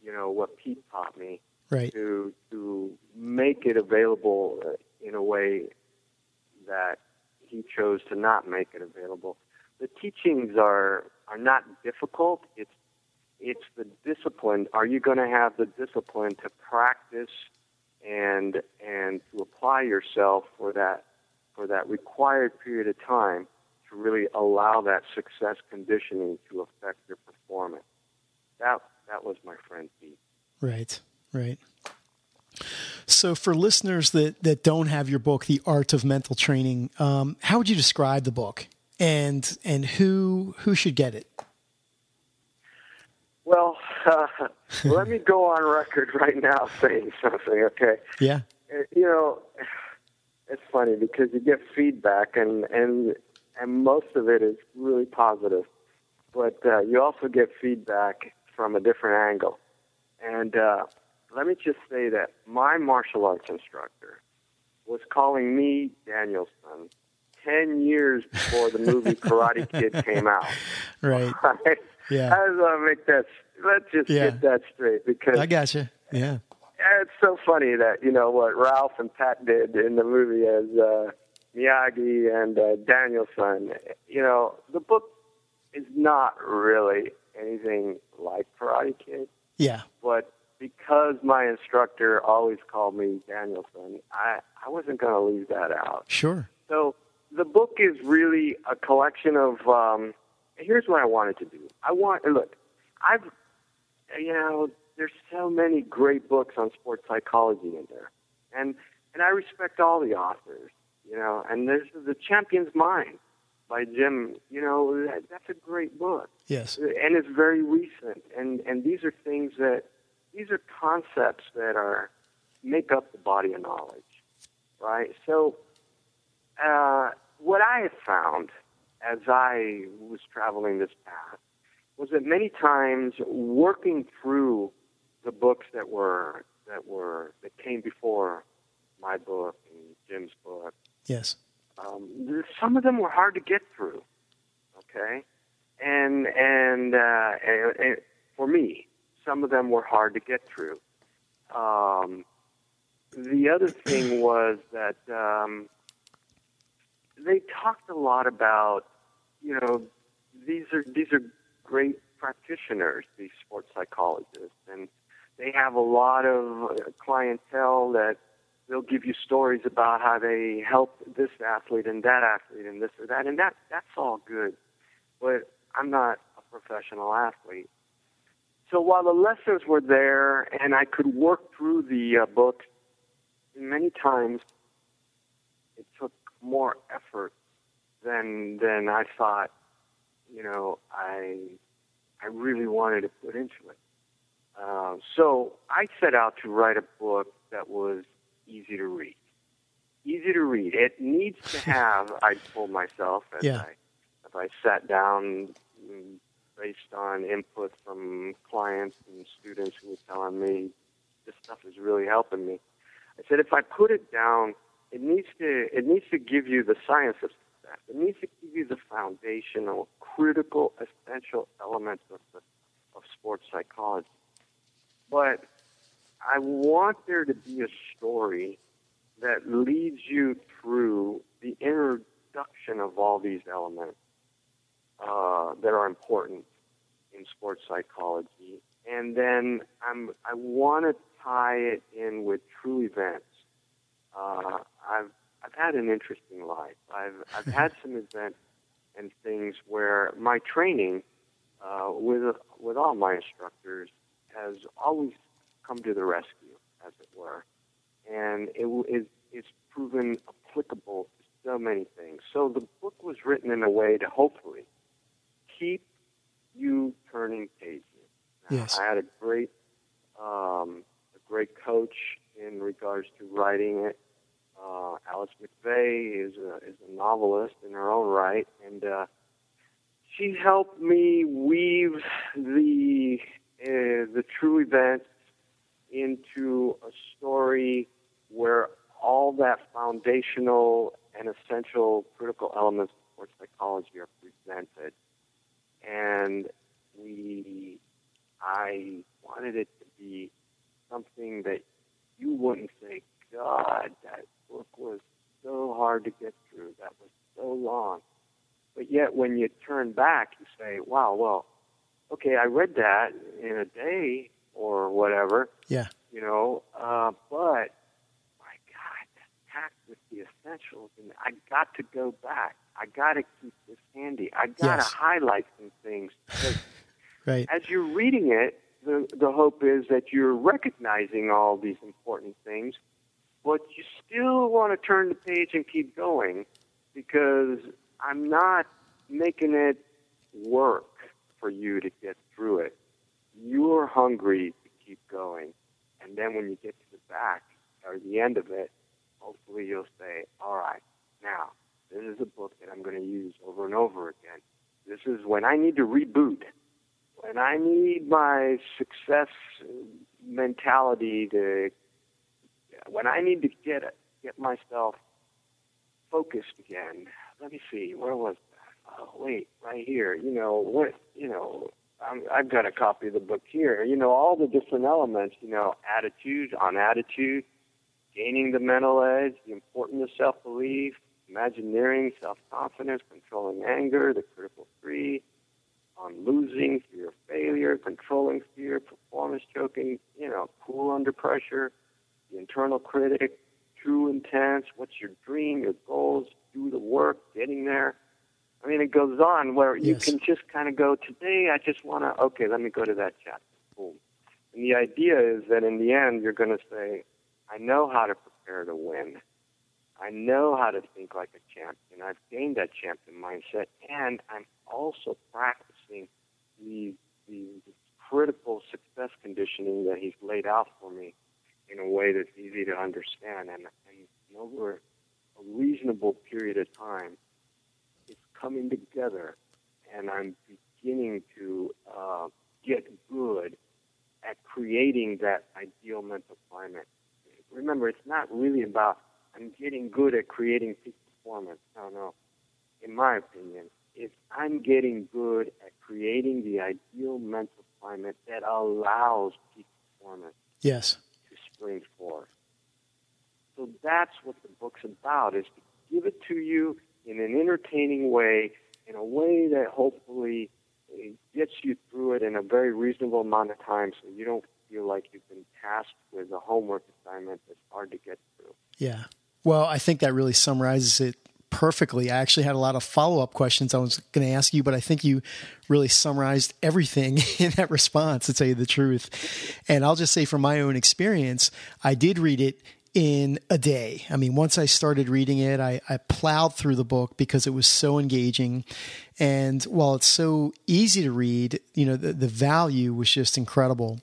you know what Pete taught me Right. to to make it available uh, in a way that he chose to not make it available. The teachings are are not difficult. It's it's the discipline. Are you going to have the discipline to practice and and to apply yourself for that for that required period of time to really allow that success conditioning to affect your performance? That that was my friend Pete. Right. Right. So, for listeners that that don't have your book, "The Art of Mental Training," um, how would you describe the book, and and who who should get it? Well, uh, let me go on record right now saying something, okay? Yeah. Uh, You know, it's funny because you get feedback, and and and most of it is really positive, but uh, you also get feedback from a different angle. And uh, let me just say that my martial arts instructor was calling me Daniel-san ten years before the movie [LAUGHS] Karate Kid came out. [LAUGHS] Right. [LAUGHS] Right? Yeah. I just want to make that. Let's just Yeah. get that straight because I got you. Yeah. it's so funny that you know what Ralph and Pat did in the movie as uh, Miyagi and uh, Daniel-san. You know, the book is not really anything like Karate Kid, Yeah. but because my instructor always called me Daniel-san, I I wasn't going to leave that out. Sure. So the book is really a collection of. Um, here's what I wanted to do. I want look. I've you know there's so many great books on sports psychology in there, and and I respect all the authors. You know, and there's the Champion's Mind by Jim. You know that, that's a great book Yes. and it's very recent and and these are things that these are concepts that are make up the body of knowledge right so uh, what i have found as i was traveling this path was that many times working through the books that were that were that came before my book and jim's book Yes. um, some of them were hard to get through. Okay, and and, uh, and, and for me, some of them were hard to get through. Um, the other thing [CLEARS THROAT] was that um, they talked a lot about, you know, these are these are great practitioners, these sports psychologists, and they have a lot of uh, clientele that they'll give you stories about how they helped this athlete and that athlete and this or that, and that that's all good. But I'm not a professional athlete. So while the lessons were there and I could work through the uh, book, many times it took more effort than than I thought. You know, I I really wanted to put into it. Uh, so I set out to write a book that was easy to read. Easy to read. It needs to [LAUGHS] have. I told myself as Yeah. I as I sat down, based on input from clients and students who were telling me this stuff is really helping me. I said if I put it down, it needs to it needs to give you the science of success. It needs to give you the foundational, critical, essential elements of the, of sports psychology. But I want there to be a story that leads you through the introduction of all these elements uh, that are important in sports psychology, and then I'm I want to tie it in with true events. Uh, I've I've had an interesting life. I've I've had [LAUGHS] some events and things where my training uh, with with all my instructors has always come to the rescue, as it were, and it is it's proven applicable to so many things. So the book was written in a way to hopefully keep you turning pages. Now, Yes. I had a great um, a great coach in regards to writing it, uh, Alice McVeigh is a, is a novelist in her own right, and uh, she helped me weave the uh, the true events into a story where all that foundational and essential critical elements of sports psychology are presented. And we, I wanted it to be something that you wouldn't say, God, that book was so hard to get through. That was so long. But yet, when you turn back, you say, wow, well, okay, I read that in a day or whatever. Yeah. You know, uh, but my God, that's packed with the essentials, and I got to go back. I got to keep this handy. I got to Yes. highlight some things [LAUGHS] Right. as you're reading it, the the hope is that you're recognizing all these important things, but you still want to turn the page and keep going because I'm not making it work for you to get through it. You're hungry to keep going, and then when you get to the back or the end of it, hopefully you'll say, "All right, now this is a book that I'm going to use over and over again. This is when I need to reboot." when I need my success mentality to, when I need to get it, get myself focused again. Let me see, where was that? Oh, wait, right here. You know what? You know, I'm, I've got a copy of the book here. You know, all the different elements. You know, attitude on attitude, gaining the mental edge, the importance of self belief, imagineering, self confidence, controlling anger, the critical three on losing, fear of failure, controlling fear, performance choking, you know, cool under pressure, the internal critic, true intent, what's your dream, your goals, do the work, getting there. I mean, it goes on where you can just kind of go, today I just want to, okay, let me go to that chapter. Boom. And the idea is that in the end, you're going to say, I know how to prepare to win. I know how to think like a champion. I've gained that champion mindset, and I'm also practicing the, the critical success conditioning that he's laid out for me in a way that's easy to understand. And, and over a reasonable period of time, it's coming together, and I'm beginning to uh, get good at creating that ideal mental climate. Remember, it's not really about I'm getting good at creating peak performance. No, no. In my opinion, it's I'm getting good at creating the ideal mental climate that allows peak performance Yes. to spring forth. So that's what the book's about, is to give it to you in an entertaining way, in a way that hopefully uh, gets you through it in a very reasonable amount of time so you don't feel like you've been tasked with a homework assignment that's hard to get through. Yeah. Well, I think that really summarizes it perfectly. I actually had a lot of follow up questions I was going to ask you, but I think you really summarized everything [LAUGHS] in that response, to tell you the truth. And I'll just say from my own experience, I did read it in a day. I mean, once I started reading it, I, I plowed through the book because it was so engaging. And while it's so easy to read, you know, the, the value was just incredible.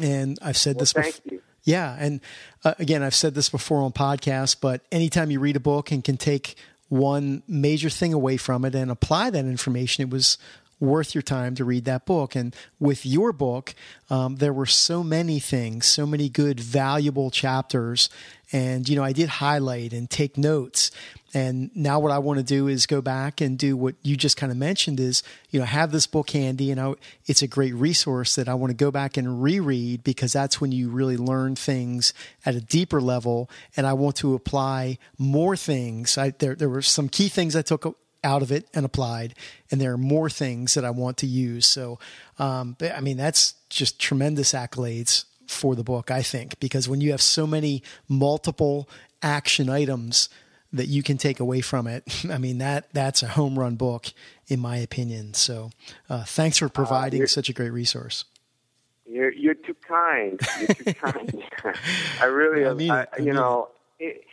And I've said Well, this thank before. you. Yeah, and uh, again, I've said this before on podcasts, but anytime you read a book and can take one major thing away from it and apply that information, it was worth your time to read that book. And with your book, um, there were so many things, so many good, valuable chapters. And, you know, I did highlight and take notes. And now what I want to do is go back and do what you just kind of mentioned is, you know, have this book handy and I, it's a great resource that I want to go back and reread because that's when you really learn things at a deeper level. And I want to apply more things. I, there, there were some key things I took out of it and applied, and there are more things that I want to use. So, um, but, I mean, that's just tremendous accolades for the book, I think, because when you have so many multiple action items that you can take away from it, [LAUGHS] I mean that that's a home run book, in my opinion. So, uh, thanks for providing you're- such a great resource. You're you're too kind. You're too [LAUGHS] kind. [LAUGHS] I really, I mean I, it. I you mean know, it,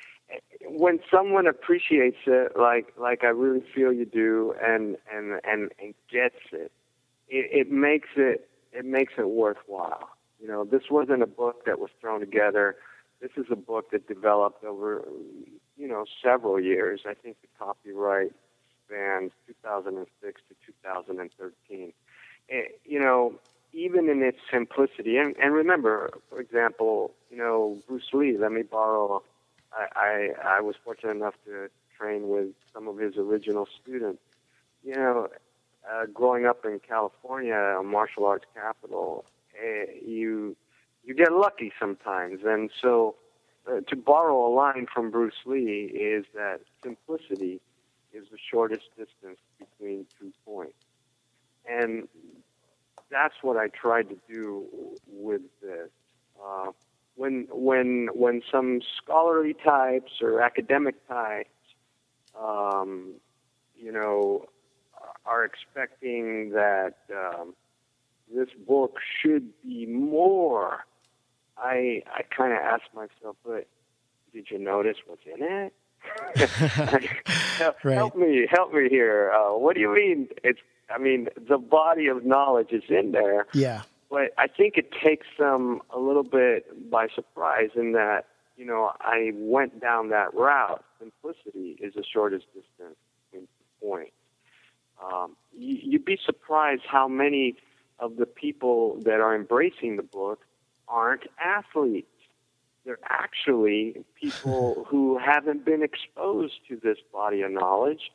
when someone appreciates it, like like I really feel you do, and and and, and gets it, it, it makes it it makes it worthwhile. You know, this wasn't a book that was thrown together. This is a book that developed over, you know, several years. I think the copyright spans 2006 to 2013. Eh, you know, even in its simplicity, and, and remember, for example, you know, Bruce Lee, let me borrow, I, I, I was fortunate enough to train with some of his original students. You know, uh, growing up in California, a martial arts capital, uh, you you get lucky sometimes, and so uh, to borrow a line from Bruce Lee is that simplicity is the shortest distance between two points, and that's what I tried to do with this. Uh, when when when some scholarly types or academic types, um, you know, are expecting that um, this book should be more. I I kind of ask myself, but did you notice what's in it? help, [LAUGHS] right. help me, help me here. Uh, what do you mean? It's I mean the body of knowledge is in there. Yeah. But I think it takes them a little bit by surprise in that you know I went down that route. Simplicity is the shortest distance between points. Um, you, you'd be surprised how many of the people that are embracing the book aren't athletes. They're actually people [LAUGHS] who haven't been exposed to this body of knowledge.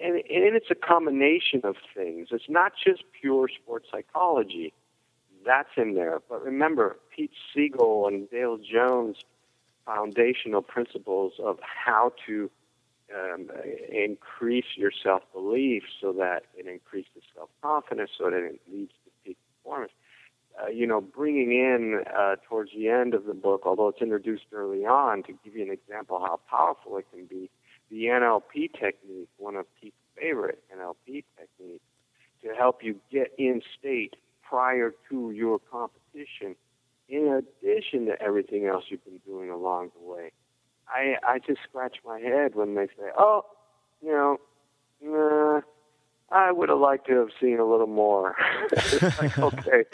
And, and it's a combination of things. It's not just pure sports psychology. That's in there. But remember, Pete Siegel and Dale Jones' foundational principles of how to um, increase your self belief so that it increases self confidence, so that it leads to peak performance. Uh, you know, bringing in uh, towards the end of the book, although it's introduced early on, to give you an example how powerful it can be, the NLP technique, one of Pete's favorite NLP techniques, to help you get in state prior to your competition, in addition to everything else you've been doing along the way. I I just scratch my head when they say, "Oh, you know, nah, I would have liked to have seen a little more." [LAUGHS] like, okay,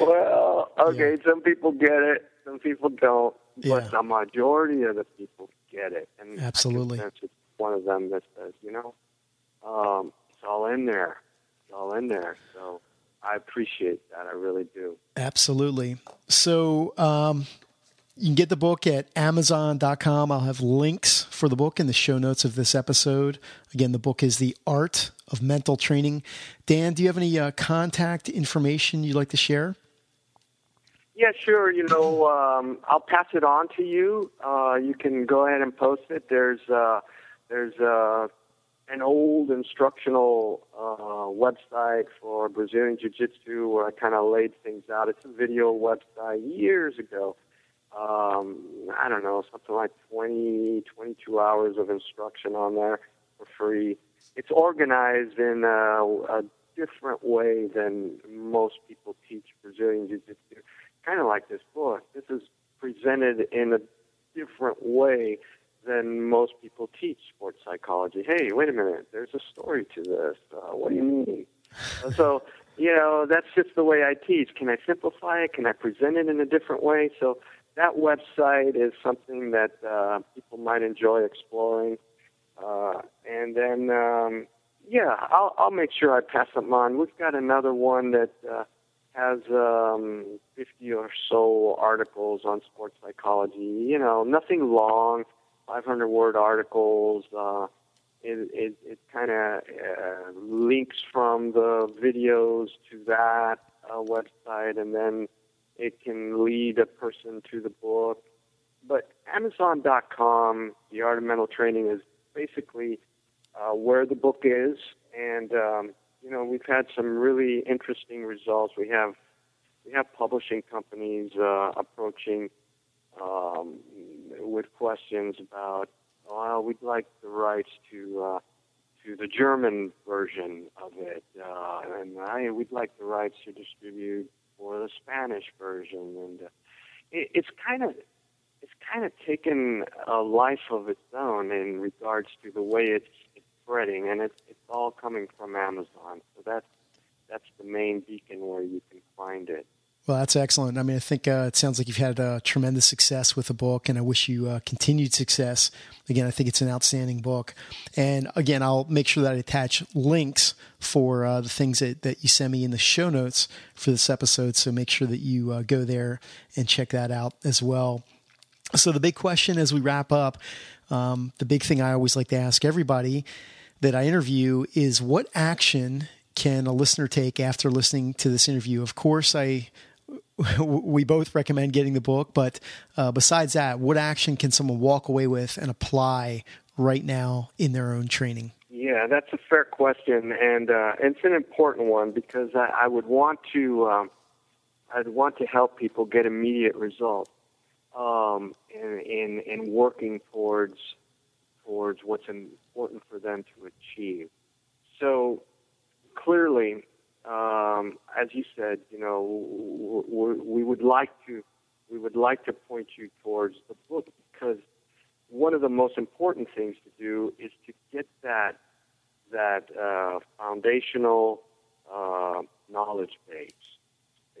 well, okay, yeah. some people get it, some people don't, yeah. but the majority of the people get it, and absolutely, it's one of them that says, you know, um, it's all in there, it's all in there. So I appreciate that, I really do. Absolutely. So. Um, you can get the book at Amazon.com. I'll have links for the book in the show notes of this episode. Again, the book is The Art of Mental Training. Dan, do you have any uh, contact information you'd like to share? Yeah, sure. You know, um, I'll pass it on to you. Uh, you can go ahead and post it. There's uh, there's uh, an old instructional uh, website for Brazilian Jiu Jitsu where I kind of laid things out. It's a video website years ago um, I don't know, something like 20, 22 hours of instruction on there for free. It's organized in a, a different way than most people teach Brazilian Jiu Jitsu. Kind of like this book. This is presented in a different way than most people teach sports psychology. Hey, wait a minute, there's a story to this. Uh, what do you mean? so, you know, that's just the way I teach. Can I simplify it? Can I present it in a different way? So, that website is something that uh, people might enjoy exploring. Uh, and then, um, yeah, I'll, I'll make sure I pass them on. We've got another one that uh, has um, 50 or so articles on sports psychology. You know, nothing long, 500 word articles. Uh, it it, it kind of uh, links from the videos to that uh, website, and then it can lead a person to the book. But Amazon.com, The Art of Mental Training, is basically uh, where the book is. And, um, you know, we've had some really interesting results. We have we have publishing companies uh, approaching um, with questions about, well, we'd like the rights to uh, to the German version of it, uh, and I, we'd like the rights to distribute or the Spanish version, and uh, it, it's kind of it's kind of taken a life of its own in regards to the way it's, it's spreading, and it's it's all coming from Amazon. So that's that's the main beacon where you can find it. Well, that's excellent. I mean, I think uh, it sounds like you've had uh, tremendous success with the book, and I wish you uh, continued success. Again, I think it's an outstanding book. And again, I'll make sure that I attach links for uh, the things that, that you send me in the show notes for this episode. So make sure that you uh, go there and check that out as well. So, the big question as we wrap up, um, the big thing I always like to ask everybody that I interview is what action can a listener take after listening to this interview? Of course, I [LAUGHS] we both recommend getting the book, but uh, besides that, what action can someone walk away with and apply right now in their own training? Yeah, that's a fair question, and uh, it's an important one because I, I would want to um, I'd want to help people get immediate results um, in, in in working towards towards what's important for them to achieve. So clearly, um, as you said, you know, we would like to we would like to point you towards the book because one of the most important things to do is to get that that uh, foundational uh, knowledge base,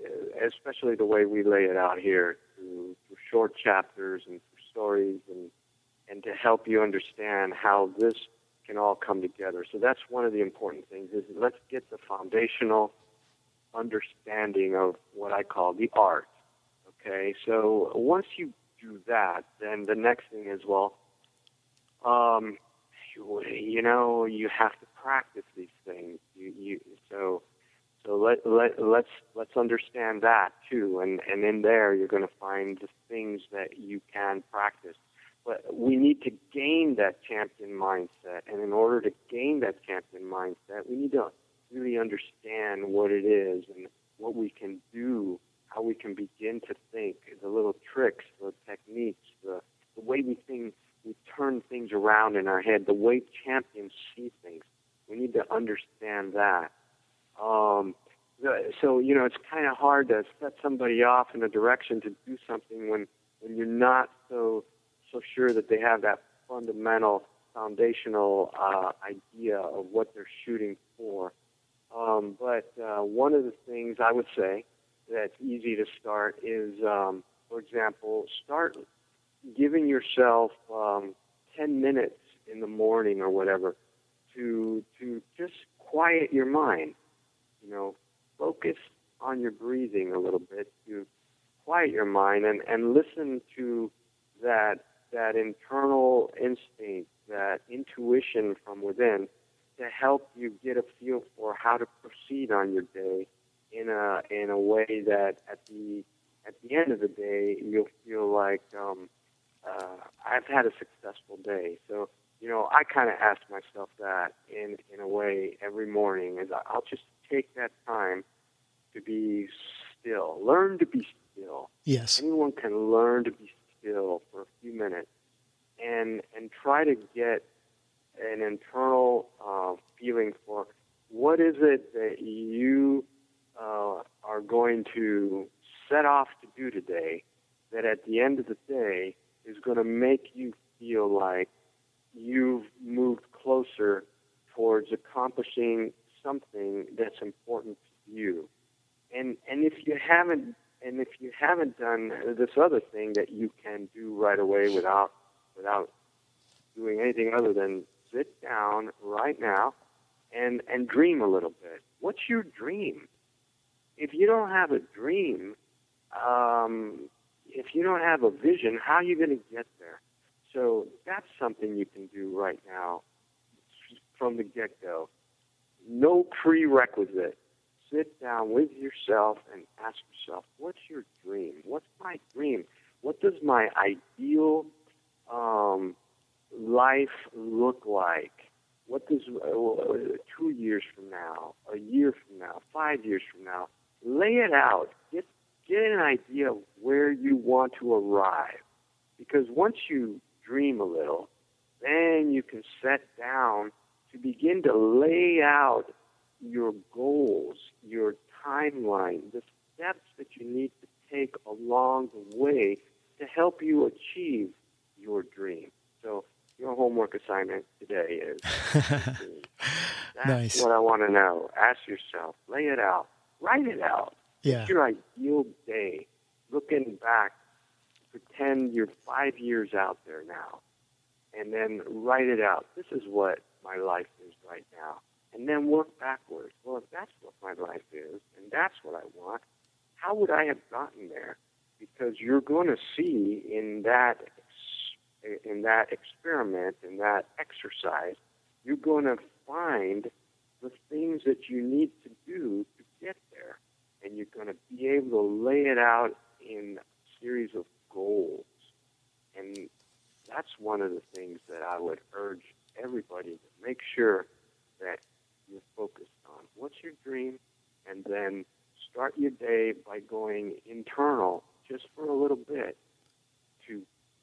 uh, especially the way we lay it out here through, through short chapters and through stories and and to help you understand how this can all come together. So that's one of the important things is let's get the foundational understanding of what I call the art. Okay, so once you do that, then the next thing is well, um, you, know, you have to practice these things. You, you so so let let let's let's understand that too, and and in there you're going to find the things that you can practice. But we need to gain that champion mindset. And in order to gain that champion mindset, we need to really understand what it is and what we can do, how we can begin to think, the little tricks, the techniques, the, the way we think, we turn things around in our head, the way champions see things. We need to understand that. Um, so you know, it's kind of hard to set somebody off in a direction to do something when when you're not sure that they have that fundamental, foundational uh, idea of what they're shooting for. Um, but uh, one of the things I would say that's easy to start is, um, for example, start giving yourself um, 10 minutes in the morning or whatever to to just quiet your mind. You know, focus on your breathing a little bit to quiet your mind and, and listen to that that internal instinct, that intuition from within to help you get a feel for how to proceed on your day in a in a way that at the at the end of the day you'll feel like um, uh, I've had a successful day. So you know I kind of ask myself that in in a way every morning is I'll just take that time to be still, learn to be still. Yes, anyone can learn to be still for a few minutes and and try to get an internal uh, feeling for what is it that you uh, are going to set off to do today that at the end of the day is going to make you feel like you've moved closer towards accomplishing something that's important to you. And and if you haven't and if you haven't done this other thing that you can do right away without without doing anything other than sit down right now and and dream a little bit. What's your dream? If you don't have a dream, um, if you don't have a vision, how are you going to get there? So that's something you can do right now from the get go. No prerequisite sit down with yourself and ask yourself, what's your dream? What's my dream? What does my ideal um, life look like? What does uh, two years from now, a year from now, five years from now? Lay it out. Get get an idea of where you want to arrive. Because once you dream a little, then you can set down to begin to lay out your goals, your timeline, the steps that you need to take along the way to help you achieve your dream. So your homework assignment today is [LAUGHS] that's nice. what I want to know. Ask yourself, lay it out, write it out. Yeah. What's your ideal day? Looking back, pretend you're five years out there now, and then write it out. This is what my life is right now. And then work backwards. Well, if that's what my life is, and that's what I want, how would I have gotten there? Because you're going to see in that in that experiment, in that exercise, you're going to find the things that you need to do to get there. And you're going to be able to lay it out in a series of goals. And that's one of the things that I would urge everybody to make sure that you're focused on. What's your dream? And then start your day by going internal just for a little bit to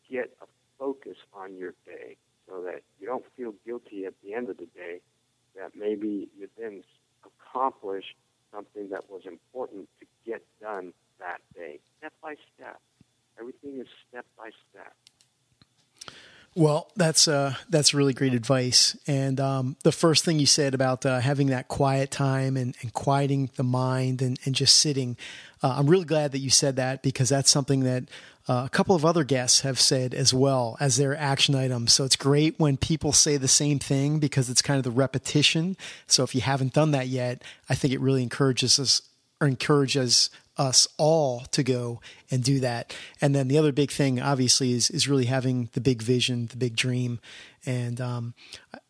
get a focus on your day so that you don't feel guilty at the end of the day that maybe you didn't accomplish something that was important to get done that day. Step by step. Everything is step by step. Well, that's uh, that's really great advice. And um, the first thing you said about uh, having that quiet time and, and quieting the mind and, and just sitting, uh, I'm really glad that you said that because that's something that uh, a couple of other guests have said as well as their action items. So it's great when people say the same thing because it's kind of the repetition. So if you haven't done that yet, I think it really encourages us or encourages us all to go and do that. And then the other big thing, obviously, is is really having the big vision, the big dream. And um,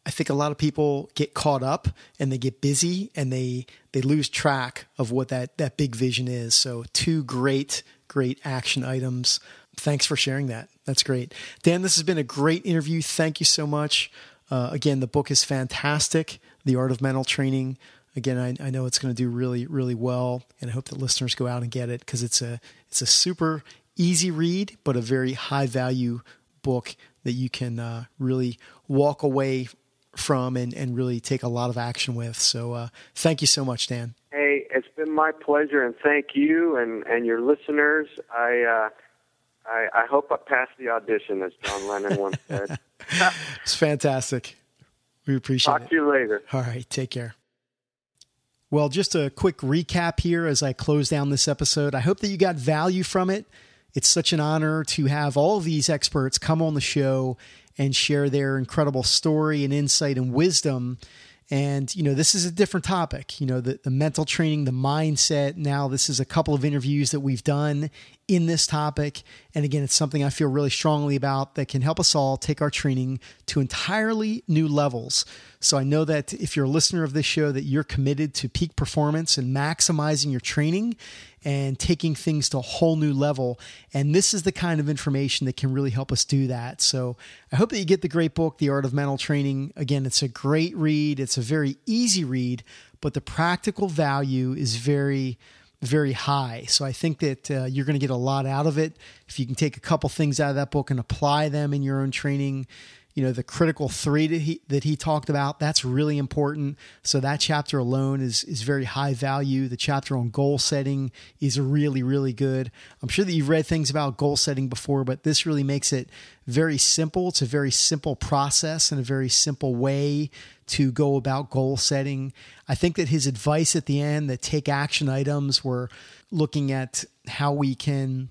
I think a lot of people get caught up and they get busy and they they lose track of what that that big vision is. So two great great action items. Thanks for sharing that. That's great, Dan. This has been a great interview. Thank you so much. Uh, again, the book is fantastic. The Art of Mental Training again, I, I know it's going to do really, really well, and I hope that listeners go out and get it because it's a it's a super easy read, but a very high value book that you can uh, really walk away from and, and really take a lot of action with. So, uh, thank you so much, Dan. Hey, it's been my pleasure, and thank you and, and your listeners. I, uh, I I hope I passed the audition, as John Lennon once said. [LAUGHS] it's fantastic. We appreciate Talk it. Talk to you later. All right, take care. Well, just a quick recap here as I close down this episode. I hope that you got value from it. It's such an honor to have all these experts come on the show and share their incredible story and insight and wisdom. And, you know, this is a different topic, you know, the, the mental training, the mindset. Now, this is a couple of interviews that we've done in this topic. And again, it's something I feel really strongly about that can help us all take our training to entirely new levels. So I know that if you're a listener of this show, that you're committed to peak performance and maximizing your training and taking things to a whole new level. And this is the kind of information that can really help us do that. So I hope that you get the great book, The Art of Mental Training. Again, it's a great read. It's a very easy read, but the practical value is very very high. So I think that uh, you're going to get a lot out of it if you can take a couple things out of that book and apply them in your own training. You know, the critical three that he, that he talked about, that's really important. So that chapter alone is, is very high value. The chapter on goal setting is really, really good. I'm sure that you've read things about goal setting before, but this really makes it very simple. It's a very simple process and a very simple way to go about goal setting. I think that his advice at the end, that take action items, were looking at how we can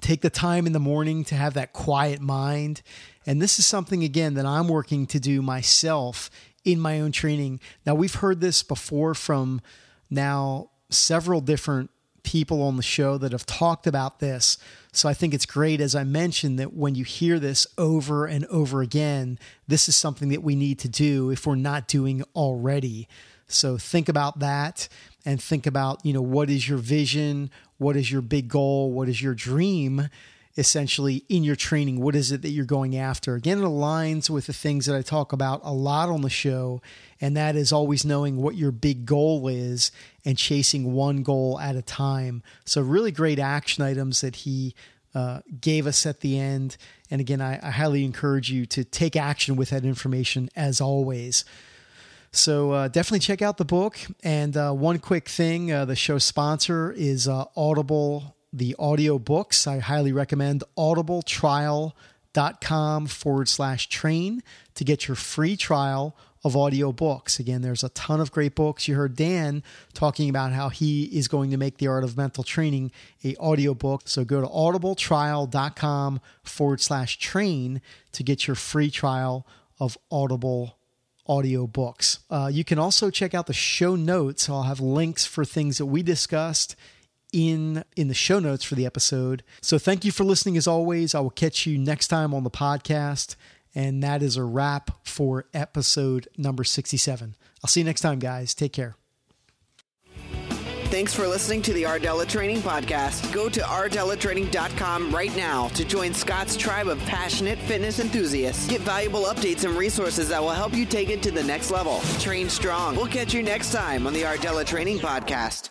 take the time in the morning to have that quiet mind. And this is something, again, that I'm working to do myself in my own training. Now, we've heard this before from now several different people on the show that have talked about this. So I think it's great, as I mentioned, that when you hear this over and over again, this is something that we need to do if we're not doing already. So think about that and think about, you know, what is your vision? What is your big goal? What is your dream? essentially in your training? What is it that you're going after? Again, it aligns with the things that I talk about a lot on the show, and that is always knowing what your big goal is and chasing one goal at a time. So, really great action items that he uh, gave us at the end. And again, I, I, highly encourage you to take action with that information as always. So uh, definitely check out the book. And uh, one quick thing uh, the show sponsor is uh, Audible the audio books. I highly recommend audibletrial.com forward slash train to get your free trial of audio books. Again, there's a ton of great books. You heard Dan talking about how he is going to make the art of mental training a audio book. So go to audibletrial.com forward slash train to get your free trial of Audible audio books. Uh, you can also check out the show notes. I'll have links for things that we discussed in in the show notes for the episode. So thank you for listening as always. I will catch you next time on the podcast and that is a wrap for episode number 67. I'll see you next time guys. Take care. Thanks for listening to the Rdella Training Podcast. Go to rdellatraining.com right now to join Scott's tribe of passionate fitness enthusiasts. Get valuable updates and resources that will help you take it to the next level. Train strong. We'll catch you next time on the Rdella Training Podcast.